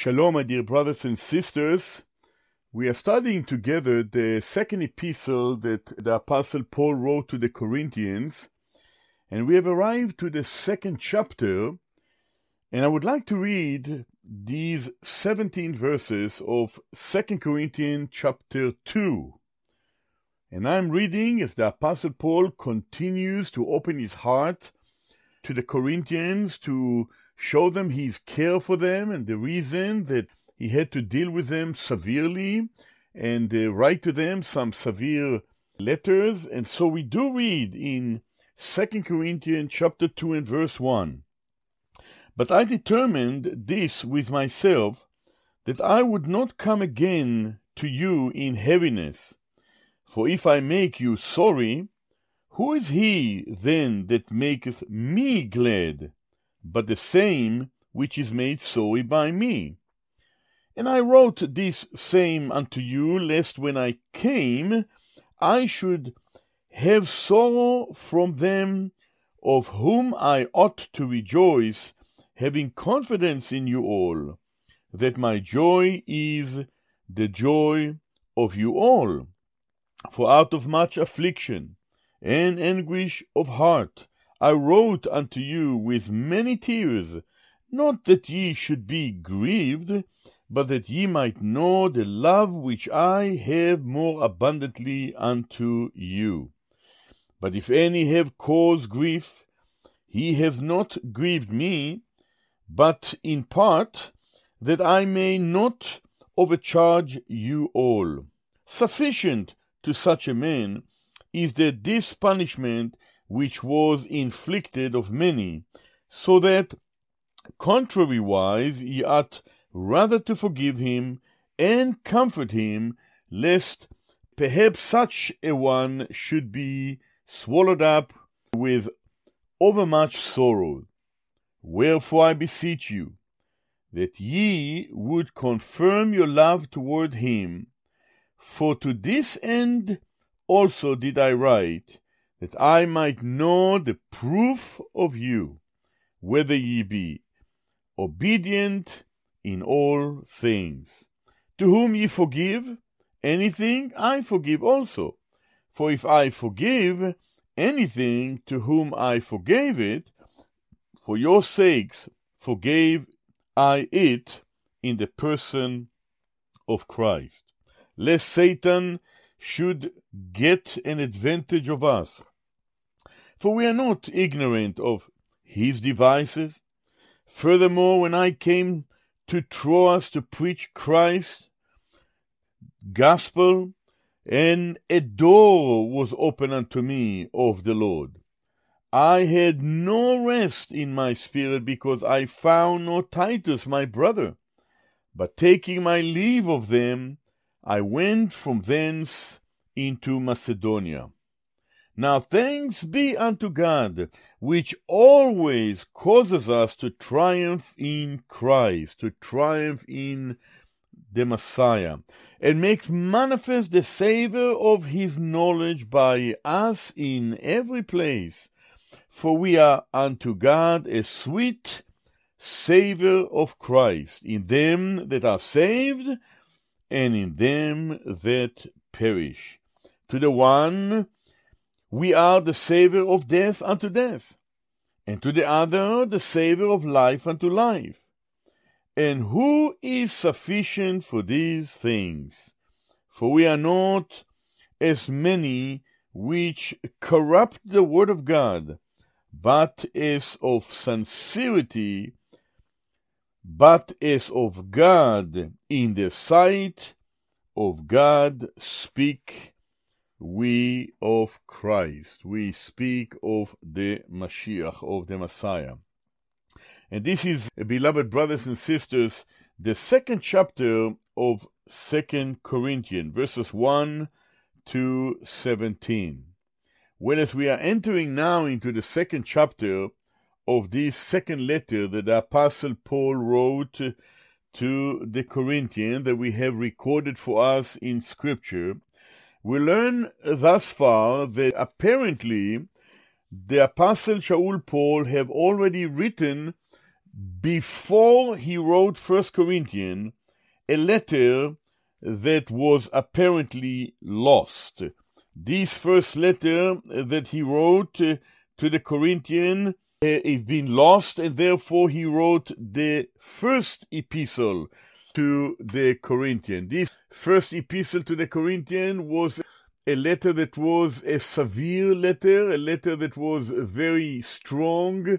Shalom, my dear brothers and sisters. We are studying together the second epistle that the Apostle Paul wrote to the Corinthians, and we have arrived to the second chapter. And I would like to read these 17 verses of 2 Corinthians chapter 2. And I'm reading as the Apostle Paul continues to open his heart to the Corinthians to show them his care for them and the reason that he had to deal with them severely and uh, write to them some severe letters. And so we do read in 2 Corinthians chapter 2 and verse 1. But I determined this with myself, that I would not come again to you in heaviness. For if I make you sorry, who is he then that maketh me glad? But the same which is made sorry by me. And I wrote this same unto you, lest when I came I should have sorrow from them of whom I ought to rejoice, having confidence in you all, that my joy is the joy of you all. For out of much affliction and anguish of heart I wrote unto you with many tears, not that ye should be grieved, but that ye might know the love which I have more abundantly unto you. But if any have caused grief, he has not grieved me, but in part, that I may not overcharge you all. Sufficient to such a man is that this punishment which was inflicted of many, so that, contrariwise, ye ought rather to forgive him and comfort him, lest perhaps such a one should be swallowed up with overmuch sorrow. Wherefore I beseech you, that ye would confirm your love toward him, for to this end also did I write, that I might know the proof of you, whether ye be obedient in all things. To whom ye forgive anything, I forgive also. For if I forgive anything to whom I forgave it, for your sakes forgave I it in the person of Christ, lest Satan should get an advantage of us. For we are not ignorant of his devices. Furthermore, when I came to Troas to preach Christ, gospel, and a door was opened unto me of the Lord. I had no rest in my spirit because I found no Titus my brother. But taking my leave of them, I went from thence into Macedonia. Now thanks be unto God, which always causes us to triumph in Christ, to triumph in the Messiah, and makes manifest the savor of his knowledge by us in every place. For we are unto God a sweet savor of Christ in them that are saved and in them that perish. To the one we are the savor of death unto death, and to the other the savor of life unto life. And who is sufficient for these things? For we are not as many which corrupt the word of God, but as of sincerity, but as of God, in the sight of God speak we of Christ. We speak of the Mashiach, of the Messiah. And this is, beloved brothers and sisters, the second chapter of Second Corinthians, verses 1 to 17. Whereas we are entering now into the second chapter of this second letter that the Apostle Paul wrote to the Corinthians that we have recorded for us in Scripture, we learn thus far that apparently the Apostle Shaul Paul have already written before he wrote First Corinthians, a letter that was apparently lost. This first letter that he wrote to the Corinthian uh, is been lost, and therefore he wrote the first epistle to the Corinthian. This first epistle to the Corinthian was a letter that was a severe letter, a letter that was very strong.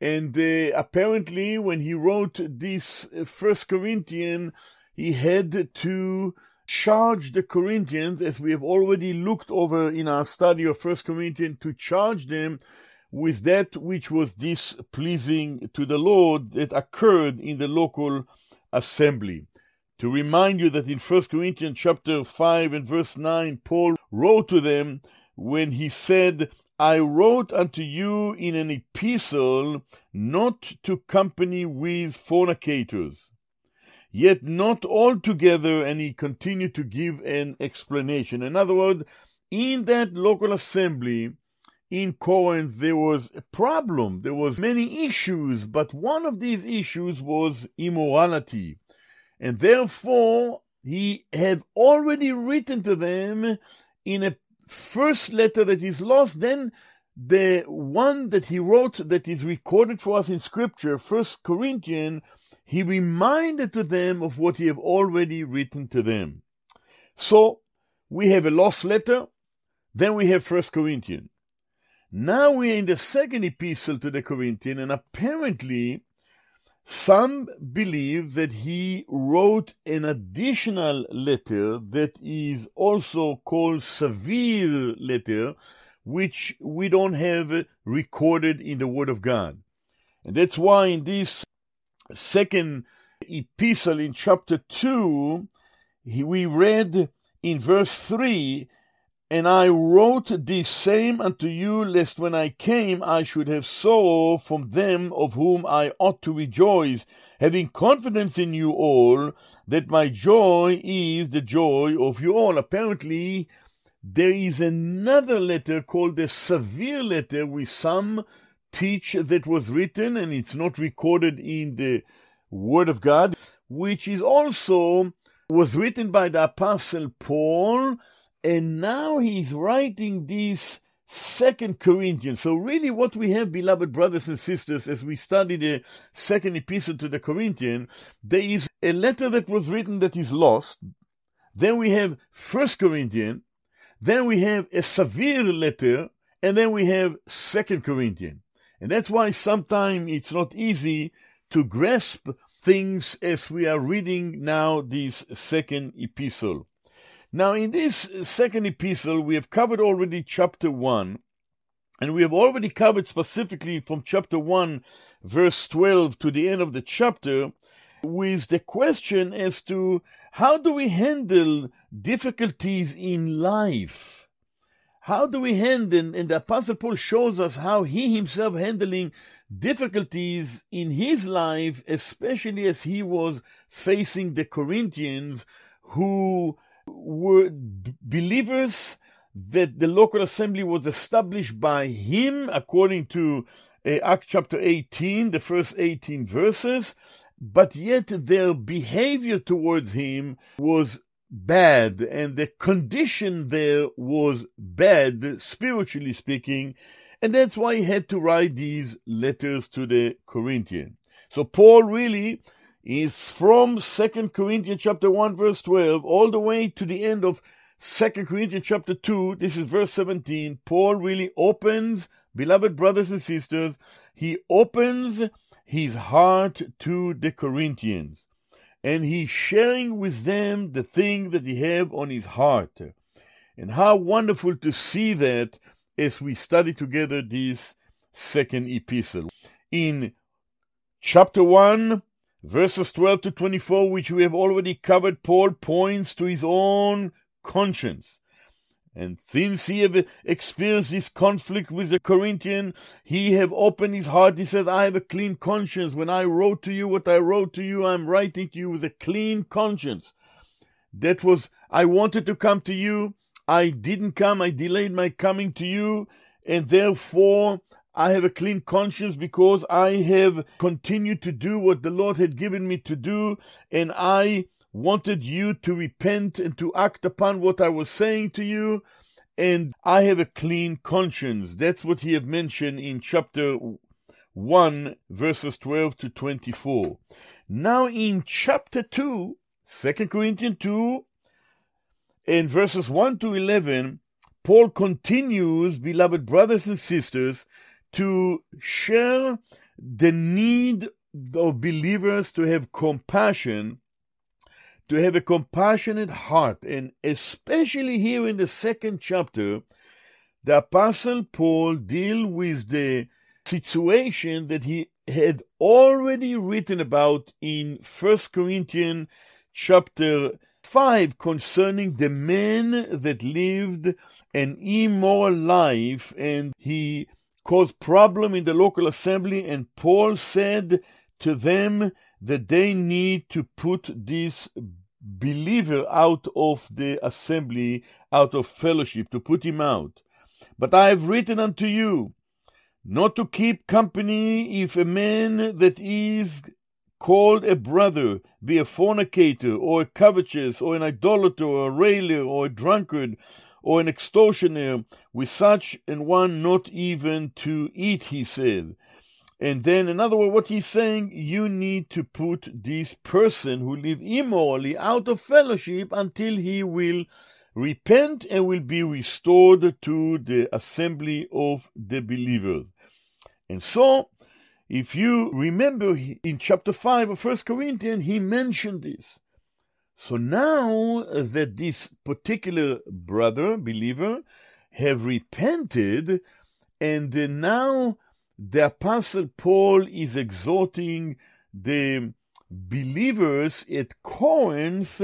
And uh, apparently, when he wrote this First Corinthian, he had to charge the Corinthians, as we have already looked over in our study of First Corinthians, to charge them with that which was displeasing to the Lord that occurred in the local assembly. To remind you that in 1 Corinthians chapter 5 and verse 9, Paul wrote to them when he said, I wrote unto you in an epistle not to company with fornicators. Yet not altogether, and he continued to give an explanation. In other words, in that local assembly, in Corinth there was a problem. There was many issues, but one of these issues was immorality. And therefore he had already written to them in a first letter that is lost, then the one that he wrote that is recorded for us in scripture, First Corinthians, he reminded to them of what he had already written to them. So we have a lost letter, then we have First Corinthians. Now we are in the second epistle to the Corinthians, and apparently some believe that he wrote an additional letter that is also called severe letter, which we don't have recorded in the Word of God. And that's why in this second epistle in chapter 2, we read in verse 3 and I wrote this same unto you, lest when I came I should have sorrow from them of whom I ought to rejoice, having confidence in you all, that my joy is the joy of you all. Apparently, there is another letter called the severe letter, which some teach that was written, and it's not recorded in the Word of God, which is also was written by the Apostle Paul and now he's writing these Second Corinthians. So really what we have, beloved brothers and sisters, as we study the second epistle to the Corinthians, there is a letter that was written that is lost. Then we have First Corinthians. Then we have a severe letter. And then we have Second Corinthians. And that's why sometimes it's not easy to grasp things as we are reading now this second epistle. Now, in this second epistle, we have covered already chapter 1, and we have already covered specifically from chapter 1, verse 12 to the end of the chapter, with the question as to how do we handle difficulties in life? How do we handle, and the Apostle Paul shows us how he himself handling difficulties in his life, especially as he was facing the Corinthians who were believers that the local assembly was established by him according to uh, Act chapter 18, the first 18 verses, but yet their behavior towards him was bad, and the condition there was bad, spiritually speaking, and that's why he had to write these letters to the Corinthians. So Paul really is from Second Corinthians chapter 1 verse 12 all the way to the end of Second Corinthians chapter 2 this is verse 17 Paul really opens beloved brothers and sisters he opens his heart to the Corinthians and he's sharing with them the thing that he have on his heart. And how wonderful to see that as we study together this second epistle. In chapter 1 Verses 12 to 24, which we have already covered, Paul points to his own conscience. And since he have experienced this conflict with the Corinthian, he have opened his heart. He says, I have a clean conscience. When I wrote to you what I wrote to you, I'm writing to you with a clean conscience. That was, I wanted to come to you. I didn't come. I delayed my coming to you. And therefore, I have a clean conscience because I have continued to do what the Lord had given me to do, and I wanted you to repent and to act upon what I was saying to you, and I have a clean conscience. That's what he had mentioned in chapter 1, verses 12 to 24. Now in chapter 2, 2 Corinthians 2, in verses 1 to 11, Paul continues, beloved brothers and sisters, to share the need of believers to have compassion, to have a compassionate heart. And especially here in the second chapter, the Apostle Paul deal with the situation that he had already written about in First Corinthians chapter 5 concerning the man that lived an immoral life and he caused problem in the local assembly and Paul said to them that they need to put this believer out of the assembly, out of fellowship, to put him out. But I have written unto you not to keep company if a man that is called a brother be a fornicator, or a covetous, or an idolater, or a railer, or a drunkard, or an extortioner, with such an one not even to eat, he said. And then, in other words, what he's saying, you need to put this person who live immorally out of fellowship until he will repent and will be restored to the assembly of the believers. And so, if you remember in chapter 5 of 1 Corinthians, he mentioned this. So now that this particular brother, believer, have repented, and now the apostle Paul is exhorting the believers at Corinth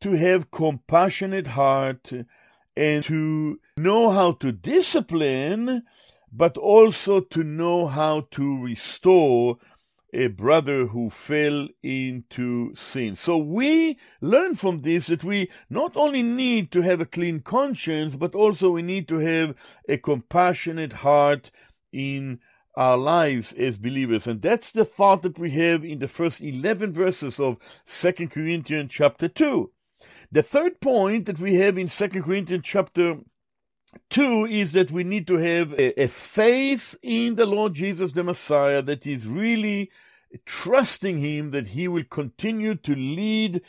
to have compassionate heart and to know how to discipline but also to know how to restore a brother who fell into sin. So we learn from this that we not only need to have a clean conscience, but also we need to have a compassionate heart in our lives as believers. And that's the thought that we have in the first 11 verses of 2 Corinthians chapter 2. The third point that we have in 2 Corinthians chapter Two is that we need to have a, a, faith in the Lord Jesus the Messiah that is really trusting Him that He will continue to lead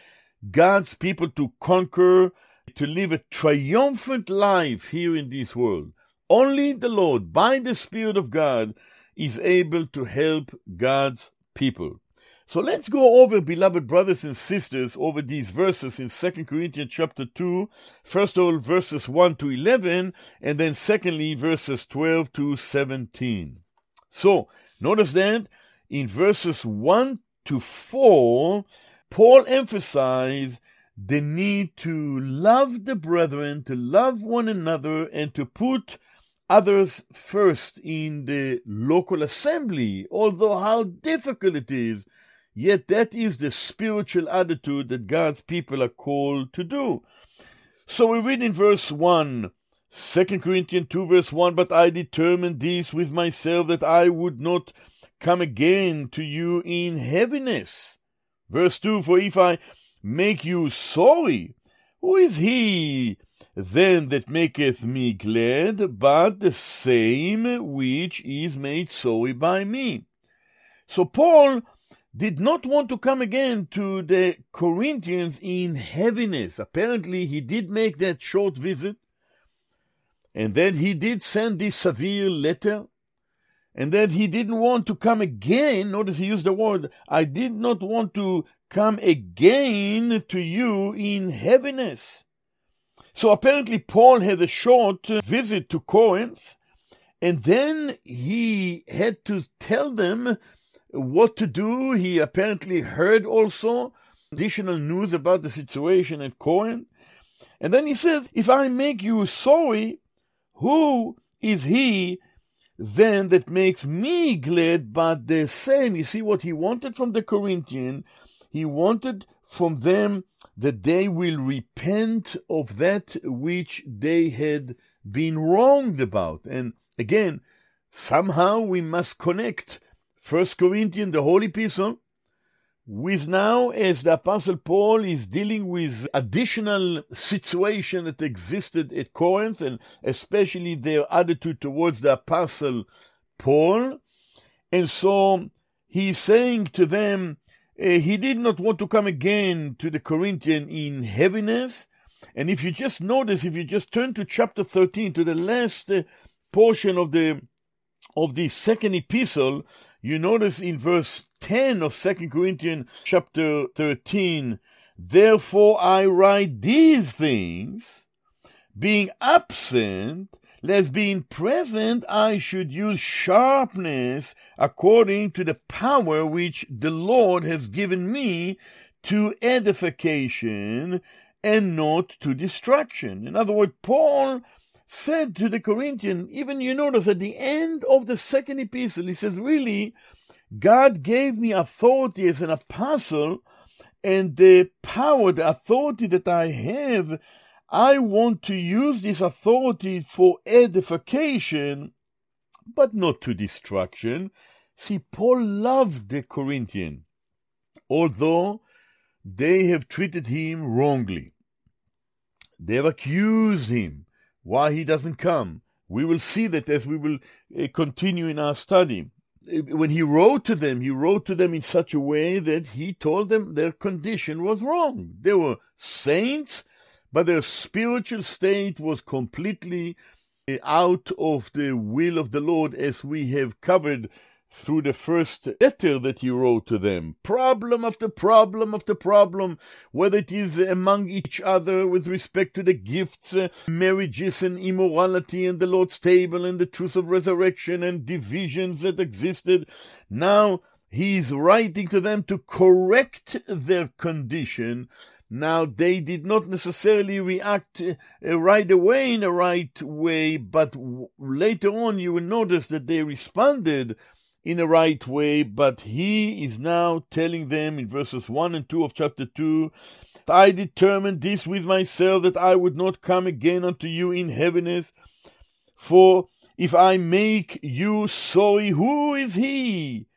God's people to conquer, to live a triumphant life here in this world. Only the Lord, by the Spirit of God, is able to help God's people. So let's go over, beloved brothers and sisters, over these verses in 2 Corinthians chapter 2. First of all, verses 1 to 11, and then secondly, verses 12 to 17. So, notice that in verses 1 to 4, Paul emphasized the need to love the brethren, to love one another, and to put others first in the local assembly, although how difficult it is Yet that is the spiritual attitude that God's people are called to do. So we read in verse 1, 2 Corinthians 2, verse 1 But I determined this with myself that I would not come again to you in heaviness. Verse 2 For if I make you sorry, who is he then that maketh me glad but the same which is made sorry by me? So Paul did not want to come again to the Corinthians in heaviness. Apparently, he did make that short visit, and then he did send this severe letter, and then he didn't want to come again. Notice he used the word, I did not want to come again to you in heaviness. So apparently, Paul had a short visit to Corinth, and then he had to tell them what to do. He apparently heard also additional news about the situation at Corinth. And then he says, If I make you sorry, who is he then that makes me glad but the same? You see what he wanted from the Corinthian? He wanted from them that they will repent of that which they had been wronged about. And again, somehow we must connect First Corinthians, the Holy epistle, with now as the apostle paul is dealing with additional situation that existed at corinth and especially their attitude towards the apostle paul. And so he's saying to them uh, he did not want to come again to the corinthian in heaviness. And if you just notice if you just turn to chapter 13 to the last uh, portion of the of the second epistle you notice in verse 10 of Second Corinthians chapter 13, Therefore I write these things, being absent, lest being present I should use sharpness according to the power which the Lord has given me to edification and not to destruction. In other words, Paul said to the Corinthians, even you notice at the end of the second epistle, he says, really, God gave me authority as an apostle, and the power, the authority that I have, I want to use this authority for edification, but not to destruction. See, Paul loved the Corinthian, although they have treated him wrongly. They have accused him why he doesn't come. We will see that as we will uh, continue in our study when he wrote to them, he wrote to them in such a way that he told them their condition was wrong. They were saints, but their spiritual state was completely uh, out of the will of the Lord, as we have covered through the first letter that he wrote to them. Problem after problem after problem, whether it is among each other with respect to the gifts, uh, marriages and immorality and the Lord's table and the truth of resurrection and divisions that existed. Now he is writing to them to correct their condition. Now, they did not necessarily react uh, right away in a right way, but w- later on you will notice that they responded in a right way, but he is now telling them in verses 1 and 2 of chapter 2 I determined this with myself that I would not come again unto you in heaviness. For if I make you sorry, who is he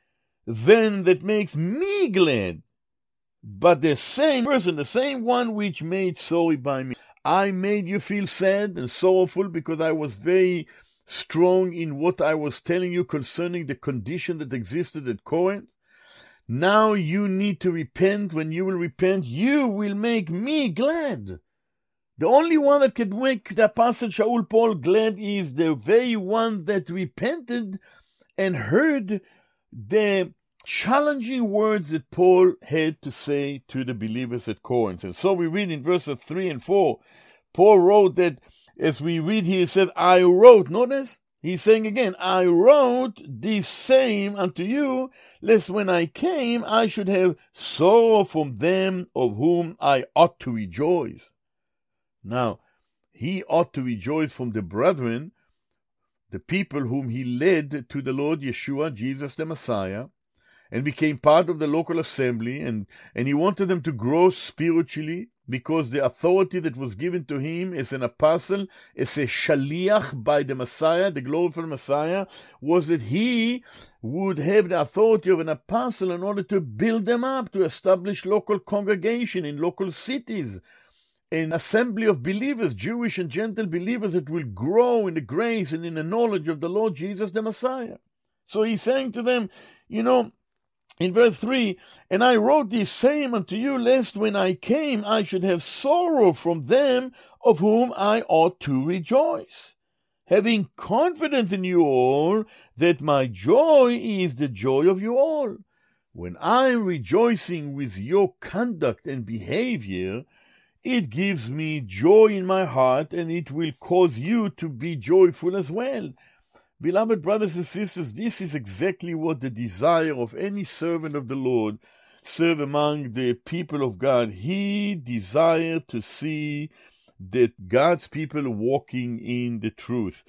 then that makes me glad? But the same person, the same one which made sorry by me. I made you feel sad and sorrowful because I was very strong in what I was telling you concerning the condition that existed at Corinth. Now you need to repent. When you will repent, you will make me glad. The only one that can make the Apostle Shaul Paul glad is the very one that repented and heard the challenging words that Paul had to say to the believers at Corinth. And so we read in verses 3 and 4, Paul wrote that as we read here, it says, I wrote, notice, he's saying again, I wrote the same unto you, lest when I came I should have sorrow from them of whom I ought to rejoice. Now, he ought to rejoice from the brethren, the people whom he led to the Lord Yeshua, Jesus the Messiah, and became part of the local assembly, and, and he wanted them to grow spiritually, because the authority that was given to him as an apostle, as a shaliach by the Messiah, the glorified Messiah, was that he would have the authority of an apostle in order to build them up, to establish local congregation in local cities, an assembly of believers, Jewish and Gentile believers that will grow in the grace and in the knowledge of the Lord Jesus the Messiah. So he's saying to them, you know, in verse 3 And I wrote this same unto you, lest when I came I should have sorrow from them of whom I ought to rejoice, having confidence in you all that my joy is the joy of you all. When I am rejoicing with your conduct and behavior, it gives me joy in my heart, and it will cause you to be joyful as well. Beloved brothers and sisters, this is exactly what the desire of any servant of the Lord serve among the people of God. He desired to see that God's people walking in the truth.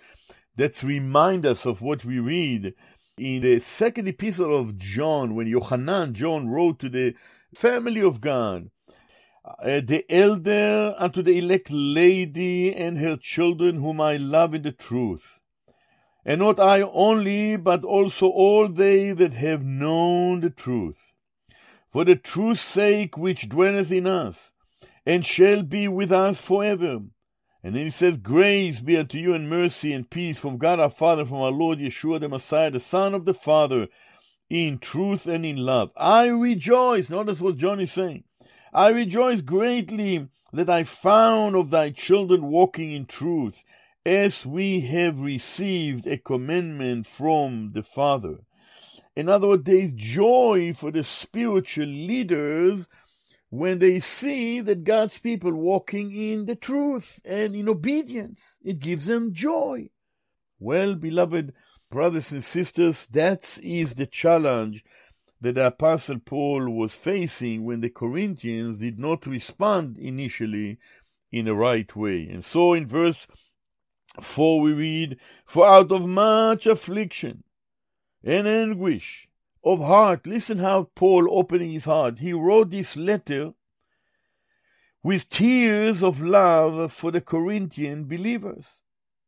That remind us of what we read in the second epistle of John, when Yohanan, John, wrote to the family of God, uh, the elder unto the elect lady and her children whom I love in the truth and not I only, but also all they that have known the truth. For the truth's sake which dwelleth in us, and shall be with us forever. And then he says, Grace be unto you and mercy and peace from God our Father, from our Lord Yeshua the Messiah, the Son of the Father, in truth and in love. I rejoice. Notice what John is saying. I rejoice greatly that I found of thy children walking in truth, as we have received a commandment from the Father. In other words, there is joy for the spiritual leaders when they see that God's people walking in the truth and in obedience. It gives them joy. Well, beloved brothers and sisters, that is the challenge that the Apostle Paul was facing when the Corinthians did not respond initially in the right way. And so in verse 4 we read, For out of much affliction and anguish of heart, listen how Paul opening his heart, he wrote this letter with tears of love for the Corinthian believers.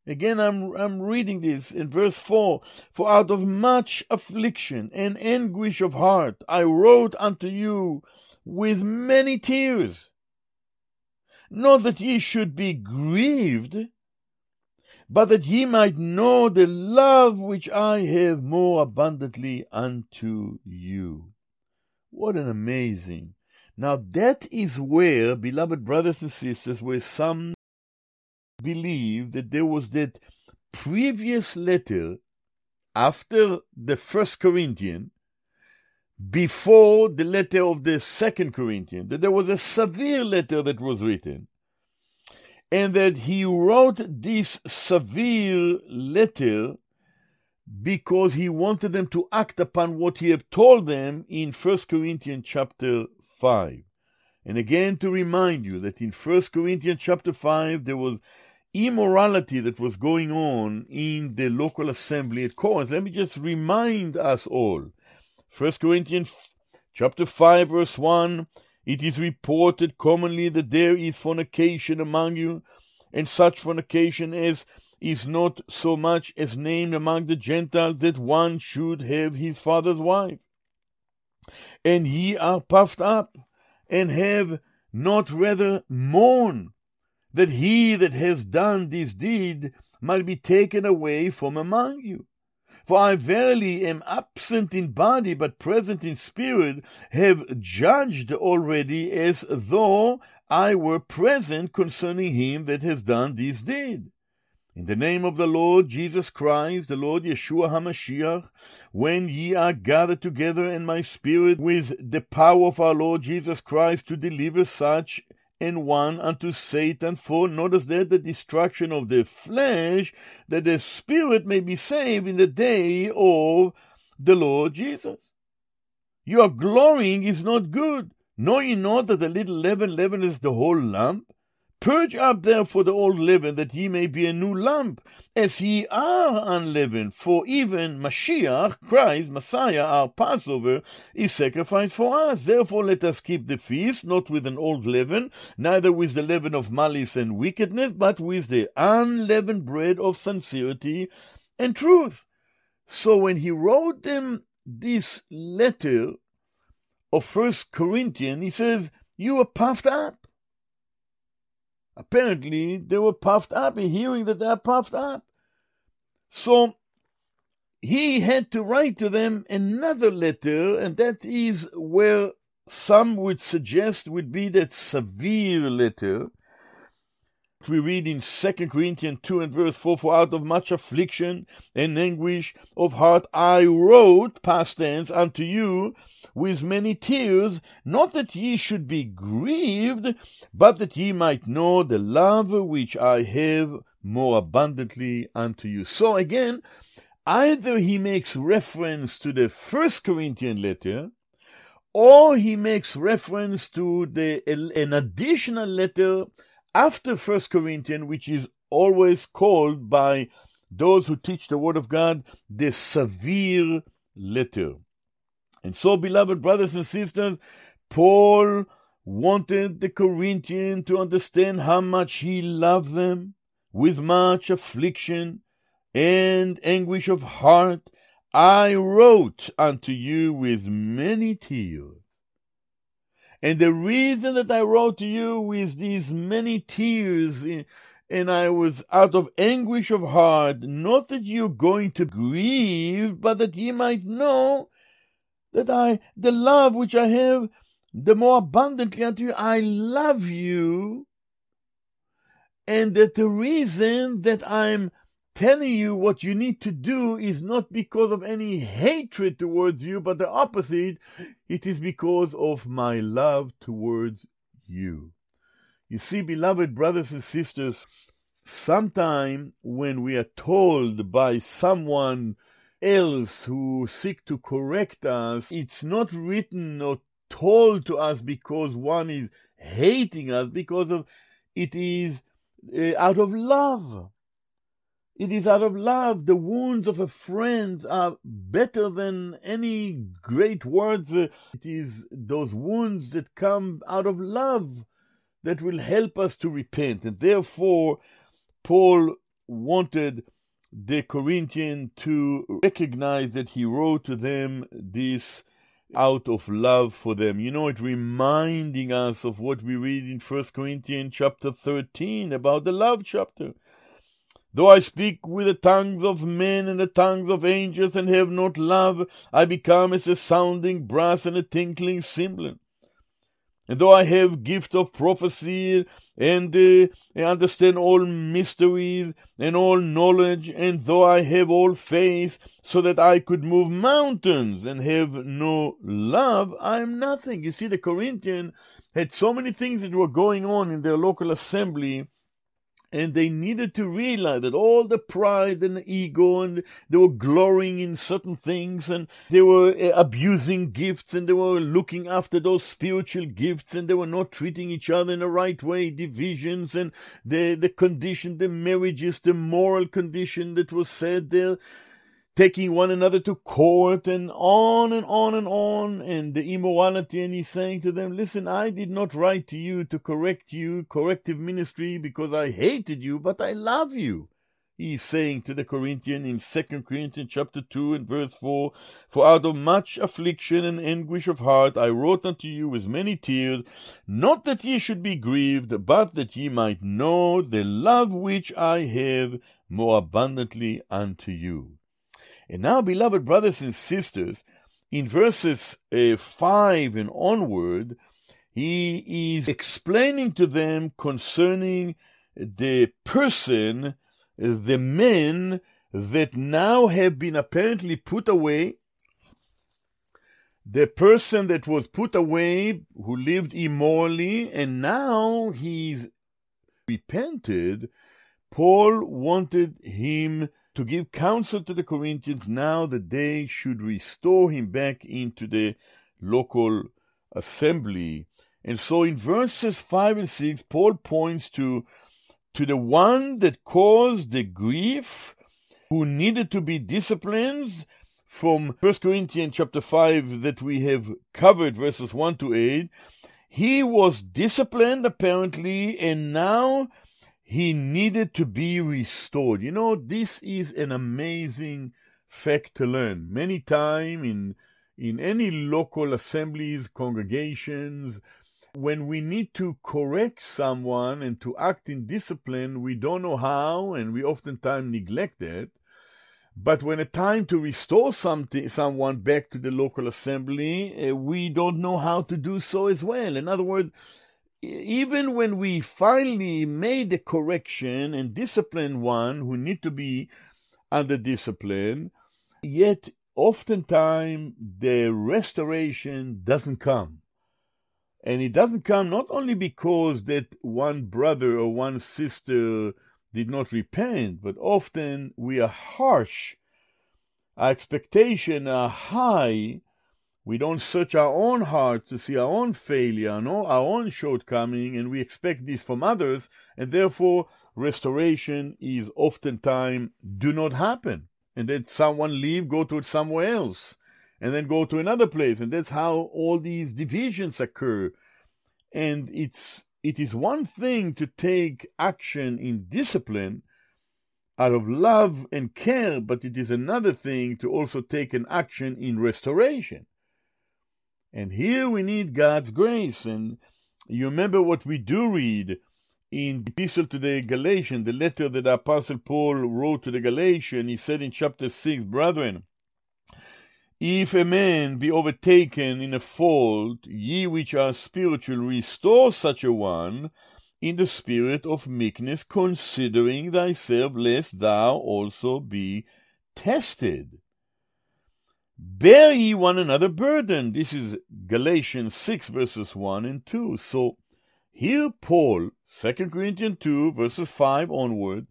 Again, I'm, I'm reading this in verse 4 For out of much affliction and anguish of heart I wrote unto you with many tears. Not that ye should be grieved, but that ye might know the love which I have more abundantly unto you. What an amazing. Now that is where, beloved brothers and sisters, where some believe that there was that previous letter after the first Corinthian, before the letter of the second Corinthian, that there was a severe letter that was written, and that he wrote this severe letter because he wanted them to act upon what he had told them in First Corinthians chapter 5. And again to remind you that in First Corinthians chapter 5 there was immorality that was going on in the local assembly at Corinth. Let me just remind us all. First Corinthians chapter 5 verse 1 it is reported commonly that there is fornication among you, and such fornication as is not so much as named among the Gentiles that one should have his father's wife. And ye are puffed up, and have not rather mourn that he that has done this deed might be taken away from among you. For I verily am absent in body, but present in spirit, have judged already as though I were present concerning him that has done this deed. In the name of the Lord Jesus Christ, the Lord Yeshua HaMashiach, when ye are gathered together in my spirit with the power of our Lord Jesus Christ to deliver such and one unto Satan for, notice there, the destruction of the flesh, that the spirit may be saved in the day of the Lord Jesus. Your glorying is not good. Know ye not that a little leaven leaveneth the whole lump? Purge up therefore the old leaven, that ye may be a new lump, as ye are unleavened. For even Mashiach, Christ, Messiah, our Passover, is sacrificed for us. Therefore let us keep the feast, not with an old leaven, neither with the leaven of malice and wickedness, but with the unleavened bread of sincerity and truth. So when he wrote them this letter of First Corinthians, he says, You are puffed up. Apparently, they were puffed up in hearing that they're puffed up. So he had to write to them another letter, and that is where some would suggest would be that severe letter. We read in 2 Corinthians 2 and verse 4 For out of much affliction and anguish of heart I wrote, past tense, unto you with many tears, not that ye should be grieved, but that ye might know the love which I have more abundantly unto you. So again, either he makes reference to the first Corinthian letter, or he makes reference to the an additional letter after First Corinthians, which is always called by those who teach the Word of God the severe letter. And so, beloved brothers and sisters, Paul wanted the Corinthians to understand how much he loved them with much affliction and anguish of heart, I wrote unto you with many tears. And the reason that I wrote to you with these many tears, and I was out of anguish of heart, not that you're going to grieve, but that ye might know that I, the love which I have, the more abundantly unto you, I love you, and that the reason that I'm telling you what you need to do is not because of any hatred towards you, but the opposite. It is because of my love towards you. You see, beloved brothers and sisters, sometime when we are told by someone else who seek to correct us, it's not written or told to us because one is hating us, because of it is uh, out of love. It is out of love. The wounds of a friend are better than any great words. It is those wounds that come out of love that will help us to repent. And therefore, Paul wanted the Corinthian to recognize that he wrote to them this out of love for them. You know, it reminding us of what we read in First Corinthians chapter 13 about the love chapter. Though I speak with the tongues of men and the tongues of angels and have not love, I become as a sounding brass and a tinkling cymbal. And though I have gift of prophecy and uh, understand all mysteries and all knowledge, and though I have all faith so that I could move mountains and have no love, I am nothing. You see, the Corinthian had so many things that were going on in their local assembly and they needed to realize that all the pride and the ego and they were glorying in certain things and they were uh, abusing gifts and they were looking after those spiritual gifts and they were not treating each other in the right way divisions and the the condition the marriages the moral condition that was said there taking one another to court and on and on and on. And the immorality and he's saying to them listen i did not write to you to correct you corrective ministry because i hated you but i love you. He's saying to the corinthian in 2 corinthians chapter 2 and verse 4 for out of much affliction and anguish of heart i wrote unto you with many tears not that ye should be grieved but that ye might know the love which i have more abundantly unto you and now, beloved brothers and sisters, in verses uh, 5 and onward, he is explaining to them concerning the person, the men that now have been apparently put away. The person that was put away, who lived immorally, and now he's repented, Paul wanted him to give counsel to the Corinthians now that they should restore him back into the local assembly. And so in verses 5 and 6, Paul points to, to the one that caused the grief, who needed to be disciplined, from 1 Corinthians chapter 5 that we have covered, verses 1 to 8. He was disciplined apparently, and now he needed to be restored. You know, this is an amazing fact to learn. Many times in in any local assemblies, congregations, when we need to correct someone and to act in discipline, we don't know how, and we oftentimes neglect that. But when it's time to restore something, someone back to the local assembly, uh, we don't know how to do so as well. In other words, even when we finally made the correction and discipline one who need to be under discipline, yet oftentimes the restoration doesn't come. And it doesn't come not only because that one brother or one sister did not repent, but often we are harsh. Our expectations are high we don't search our own hearts to see our own failure and our own shortcoming, and we expect this from others, and therefore restoration is oftentimes do not happen. And then someone leave, go to somewhere else, and then go to another place, and that's how all these divisions occur. And it's it is one thing to take action in discipline, out of love and care, but it is another thing to also take an action in restoration. And here we need God's grace. And you remember what we do read in the epistle to the Galatians, the letter that the Apostle Paul wrote to the Galatians. He said in chapter 6, Brethren, if a man be overtaken in a fault, ye which are spiritual, restore such a one in the spirit of meekness, considering thyself, lest thou also be tested. Bear ye one another burden. This is Galatians 6, verses 1 and 2. So here, Paul, 2 Corinthians 2, verses 5 onward,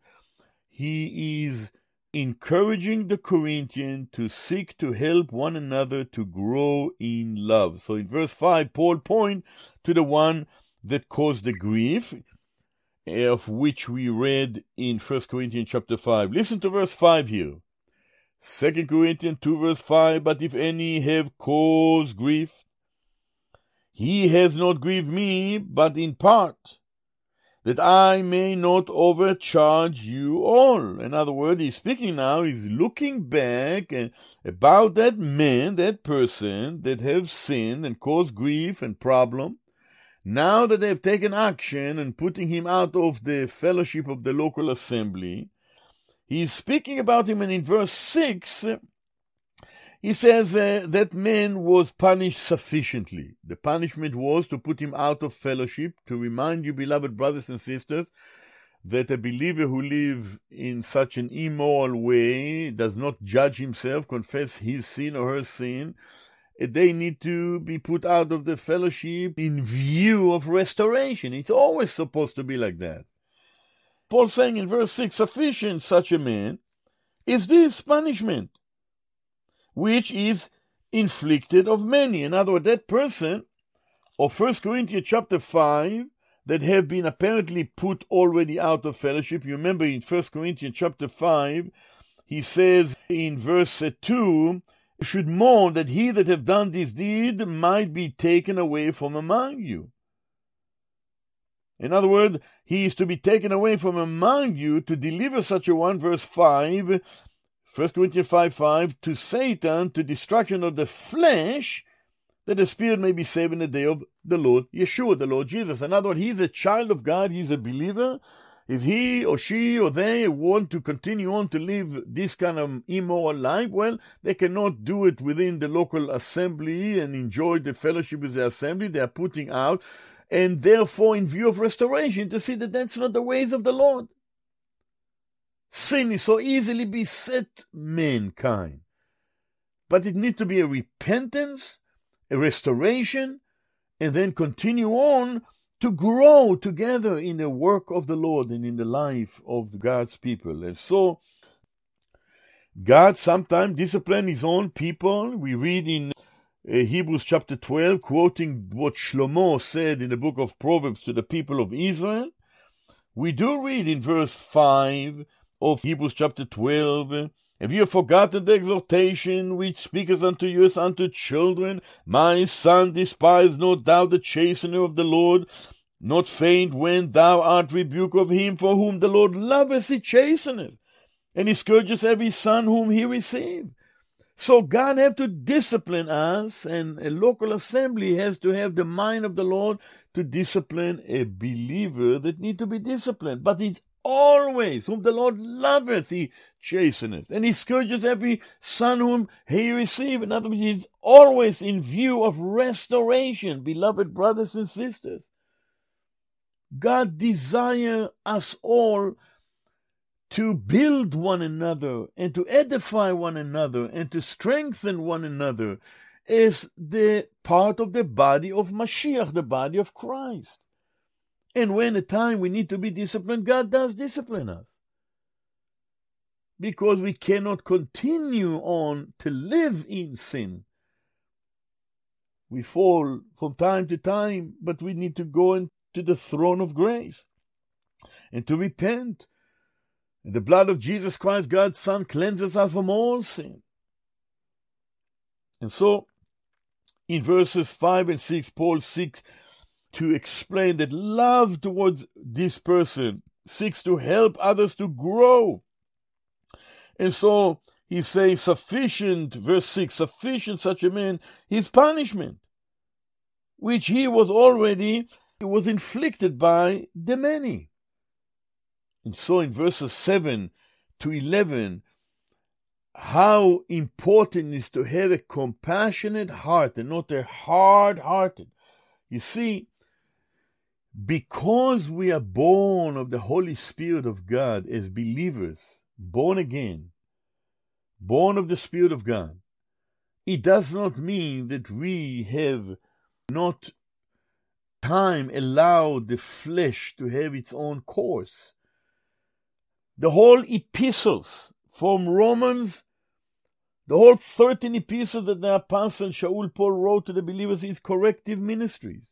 he is encouraging the Corinthians to seek to help one another to grow in love. So in verse 5, Paul points to the one that caused the grief, eh, of which we read in 1 Corinthians chapter 5. Listen to verse 5 here. 2 Corinthians 2 verse 5, But if any have caused grief, he has not grieved me, but in part, that I may not overcharge you all. In other words, he's speaking now, he's looking back and about that man, that person that have sinned and caused grief and problem, now that they've taken action and putting him out of the fellowship of the local assembly, he's speaking about him, and in verse 6, he says uh, that man was punished sufficiently. The punishment was to put him out of fellowship, to remind you, beloved brothers and sisters, that a believer who lives in such an immoral way does not judge himself, confess his sin or her sin, they need to be put out of the fellowship in view of restoration. It's always supposed to be like that. Paul saying in verse 6 sufficient such a man is this punishment, which is inflicted of many. In other words, that person of 1 Corinthians chapter 5 that have been apparently put already out of fellowship. You remember in 1 Corinthians chapter 5, he says in verse 2 should mourn that he that have done this deed might be taken away from among you. In other words, he is to be taken away from among you to deliver such a one, verse 5, 1 Corinthians 5 5, to Satan, to destruction of the flesh, that the spirit may be saved in the day of the Lord Yeshua, the Lord Jesus. In other words, he's a child of God, he's a believer, if he or she or they want to continue on to live this kind of immoral life, well, they cannot do it within the local assembly and enjoy the fellowship with the assembly. They are putting out, and therefore, in view of restoration, to see that that's not the ways of the Lord. Sin is so easily beset mankind, but it needs to be a repentance, a restoration, and then continue on to grow together in the work of the Lord and in the life of God's people. And so, God sometimes discipline his own people. We read in Uh, Hebrews chapter 12, quoting what Shlomo said in the book of Proverbs to the people of Israel. We do read in verse 5 of Hebrews chapter 12, have you forgotten the exhortation which speaketh unto you as unto children? My son, despise not thou the chastener of the Lord, not faint when thou art rebuked of him, for whom the Lord loveth, he chasteneth, and he scourges every son whom he received. So God have to discipline us, and a local assembly has to have the mind of the Lord to discipline a believer that need to be disciplined. But it's always whom the Lord loveth, he chasteneth, and he scourges every son whom he received. In other words, he's always in view of restoration, beloved brothers and sisters. God desire us all to build one another and to edify one another and to strengthen one another is the part of the body of Mashiach, the body of Christ. And when a time we need to be disciplined, God does discipline us. Because we cannot continue on to live in sin. We fall from time to time, but we need to go into the throne of grace and to repent. The blood of Jesus Christ, God's Son, cleanses us from all sin. And so, in verses 5 and 6, Paul seeks to explain that love towards this person seeks to help others to grow And so he says, sufficient, verse 6, sufficient such a man, his punishment, which he was already, was inflicted by the many. And so in verses 7 to 11, how important is to have a compassionate heart and not a hard hearted. You see, because we are born of the Holy Spirit of God as believers, born again, born of the Spirit of God, it does not mean that we have not time allowed the flesh to have its own course. The whole epistles from Romans, the whole 13 epistles that the apostle Shaul Paul wrote to the believers is corrective ministries.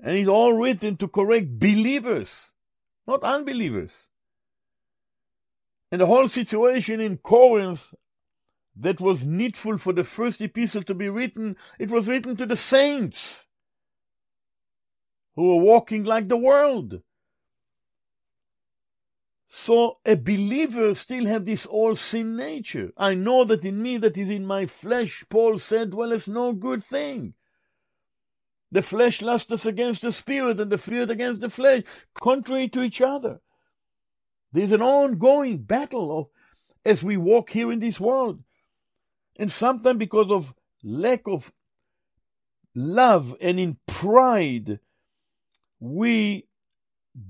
And it's all written to correct believers, not unbelievers. And the whole situation in Corinth that was needful for the first epistle to be written, it was written to the saints who were walking like the world. So a believer still have this all sin nature. I know that in me that is in my flesh, Paul said, dwelleth no good thing. The flesh lusteth against the spirit, and the spirit against the flesh, contrary to each other. There's an ongoing battle of, as we walk here in this world. And sometimes because of lack of love and in pride, we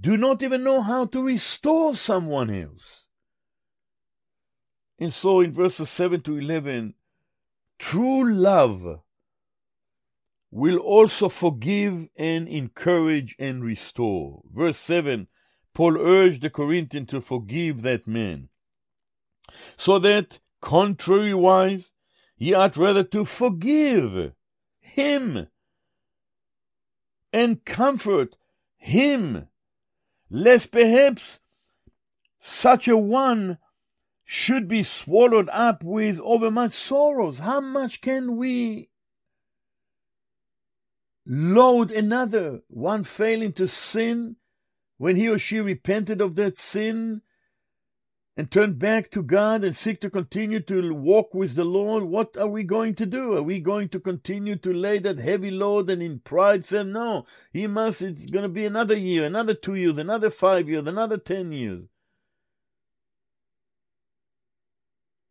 do not even know how to restore someone else. And so in verses 7 to 11, true love will also forgive and encourage and restore. Verse 7 Paul urged the Corinthian to forgive that man, so that, contrariwise, ye ought rather to forgive him and comfort him, lest perhaps such a one should be swallowed up with overmuch sorrows. How much can we load another, one failing to sin, when he or she repented of that sin and turn back to God and seek to continue to walk with the Lord, what are we going to do? Are we going to continue to lay that heavy load and in pride say, no, he must, it's going to be another year, another two years, another five years, another ten years.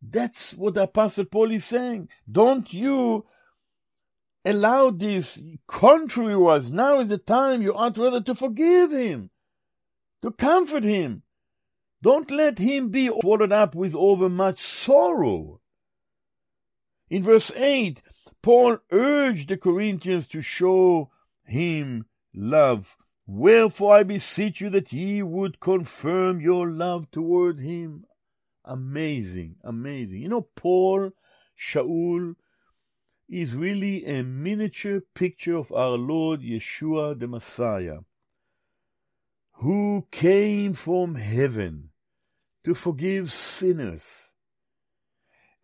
That's what Apostle Paul is saying. Don't you allow this contrary was. Now is the time you ought rather to forgive him to comfort him. Don't let him be swallowed up with overmuch sorrow. In verse 8, Paul urged the Corinthians to show him love. Wherefore I beseech you that ye would confirm your love toward him. Amazing, amazing. You know, Paul, Shaul, is really a miniature picture of our Lord Yeshua the Messiah who came from heaven to forgive sinners.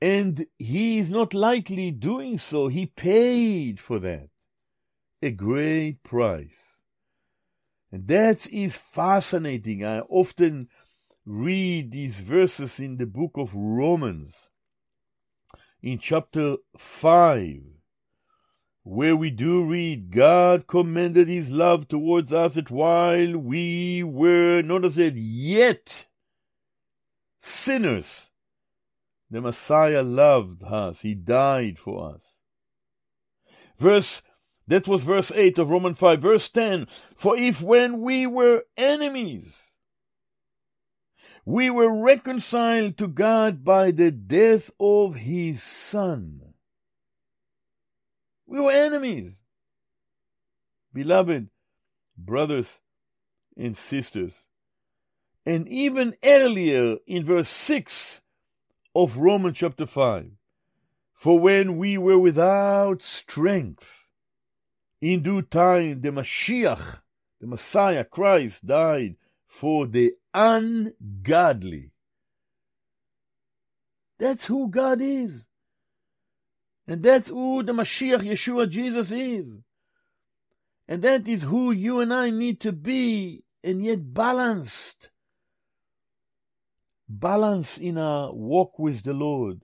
And he is not lightly doing so, he paid for that a great price. And that is fascinating. I often read these verses in the book of Romans, in chapter 5 where we do read, God commended his love towards us that while we were, notice it, yet sinners, the Messiah loved us. He died for us. Verse, that was verse 8 of Romans 5. Verse 10, for if when we were enemies, we were reconciled to God by the death of his Son, we were enemies. Beloved brothers and sisters. And even earlier in verse 6 of Romans chapter 5 For when we were without strength, in due time the Mashiach, the Messiah Christ, died for the ungodly. That's who God is. And that's who the Mashiach Yeshua Jesus is. And that is who you and I need to be, and yet balanced. Balance in our walk with the Lord.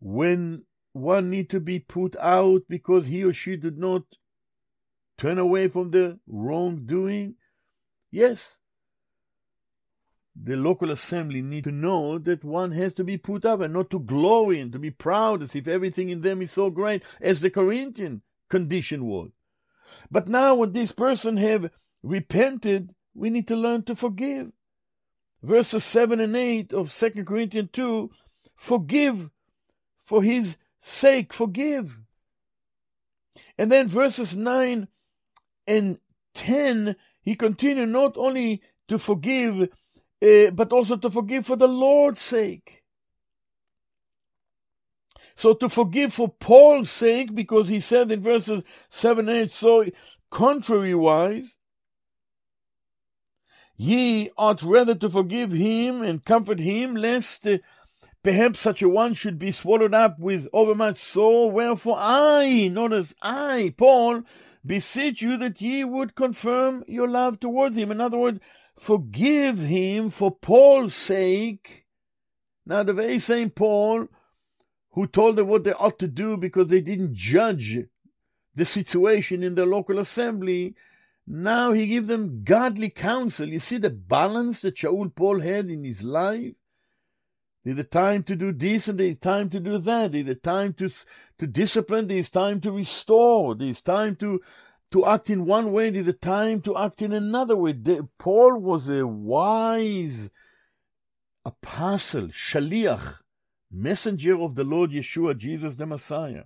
When one need to be put out because he or she did not turn away from the wrongdoing, yes, the local assembly need to know that one has to be put up and not to glory and to be proud as if everything in them is so great as the Corinthian condition was. But now when this person have repented, we need to learn to forgive. Verses 7 and 8 of 2 Corinthians 2 forgive for his sake, forgive. And then verses 9 and 10, he continued not only to forgive uh, but also to forgive for the Lord's sake. So to forgive for Paul's sake, because he said in verses 7 and 8, so contrariwise, ye ought rather to forgive him and comfort him, lest uh, perhaps such a one should be swallowed up with overmuch sorrow. Wherefore I, notice I, Paul, beseech you that ye would confirm your love towards him. In other words, forgive him for Paul's sake. Now, the very same Paul who told them what they ought to do because they didn't judge the situation in the local assembly, now he give them godly counsel. You see the balance that Shaul Paul had in his life? A time to do this and there's time to do that. A time to, to discipline, there's time to restore, there's time to to act in one way, there's a time to act in another way. Paul was a wise apostle, shaliach, messenger of the Lord Yeshua, Jesus the Messiah.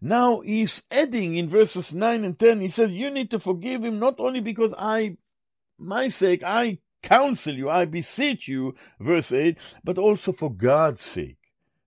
Now he's adding in verses 9 and 10, he says, You need to forgive him not only because I, my sake, I counsel you, I beseech you, verse 8, but also for God's sake.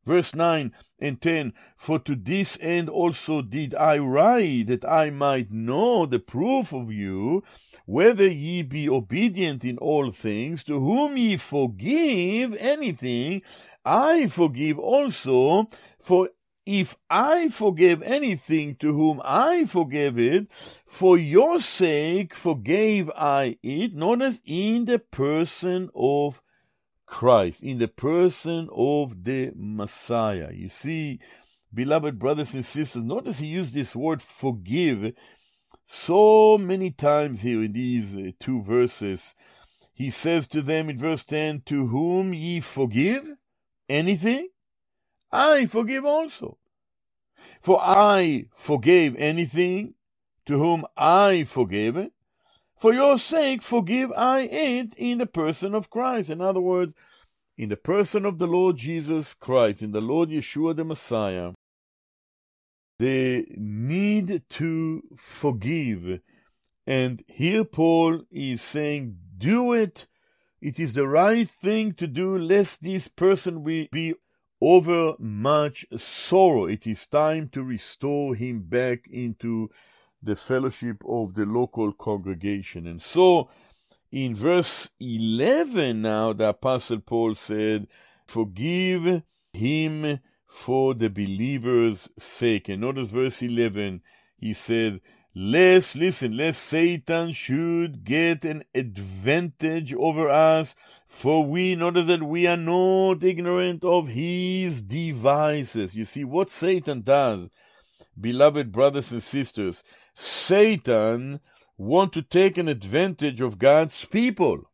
Verse 9 and 10 For to this end also did I write, that I might know the proof of you, whether ye be obedient in all things, to whom ye forgive anything, I forgive also. For if I forgave anything to whom I forgave it, for your sake forgave I it, notice in the person of Christ, in the person of the Messiah. You see, beloved brothers and sisters, notice he used this word forgive so many times here in these uh, two verses. He says to them in verse 10, To whom ye forgive anything, I forgive also. For I forgave anything to whom I forgave it, for your sake forgive I it in the person of Christ. In other words, in the person of the Lord Jesus Christ, in the Lord Yeshua the Messiah, the need to forgive. And here Paul is saying, do it. It is the right thing to do, lest this person be over much sorrow. It is time to restore him back into the fellowship of the local congregation. And so, in verse 11, now the Apostle Paul said, Forgive him for the believer's sake. And notice verse 11, he said, Lest, listen, lest Satan should get an advantage over us, for we notice that we are not ignorant of his devices. You see, what Satan does, beloved brothers and sisters, Satan want to take an advantage of God's people.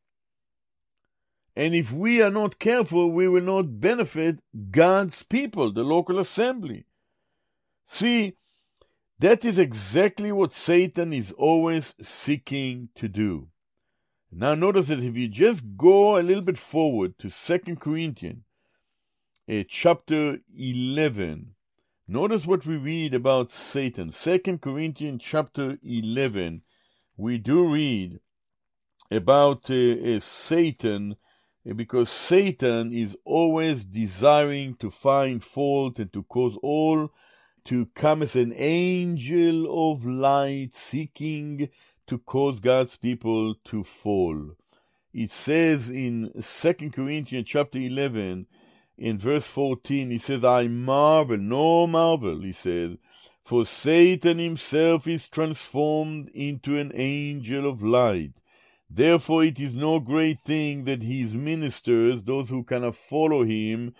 And if we are not careful, we will not benefit God's people, the local assembly. See, that is exactly what Satan is always seeking to do. Now notice that if you just go a little bit forward to Second Corinthians, uh, chapter 11, Notice what we read about Satan. Second Corinthians chapter 11, we do read about uh, uh, Satan uh, because Satan is always desiring to find fault and to cause all to come as an angel of light, seeking to cause God's people to fall. It says in Second Corinthians chapter 11, in verse 14, he says, I marvel, no marvel, he said, for Satan himself is transformed into an angel of light. Therefore, it is no great thing that his ministers, those who cannot follow him,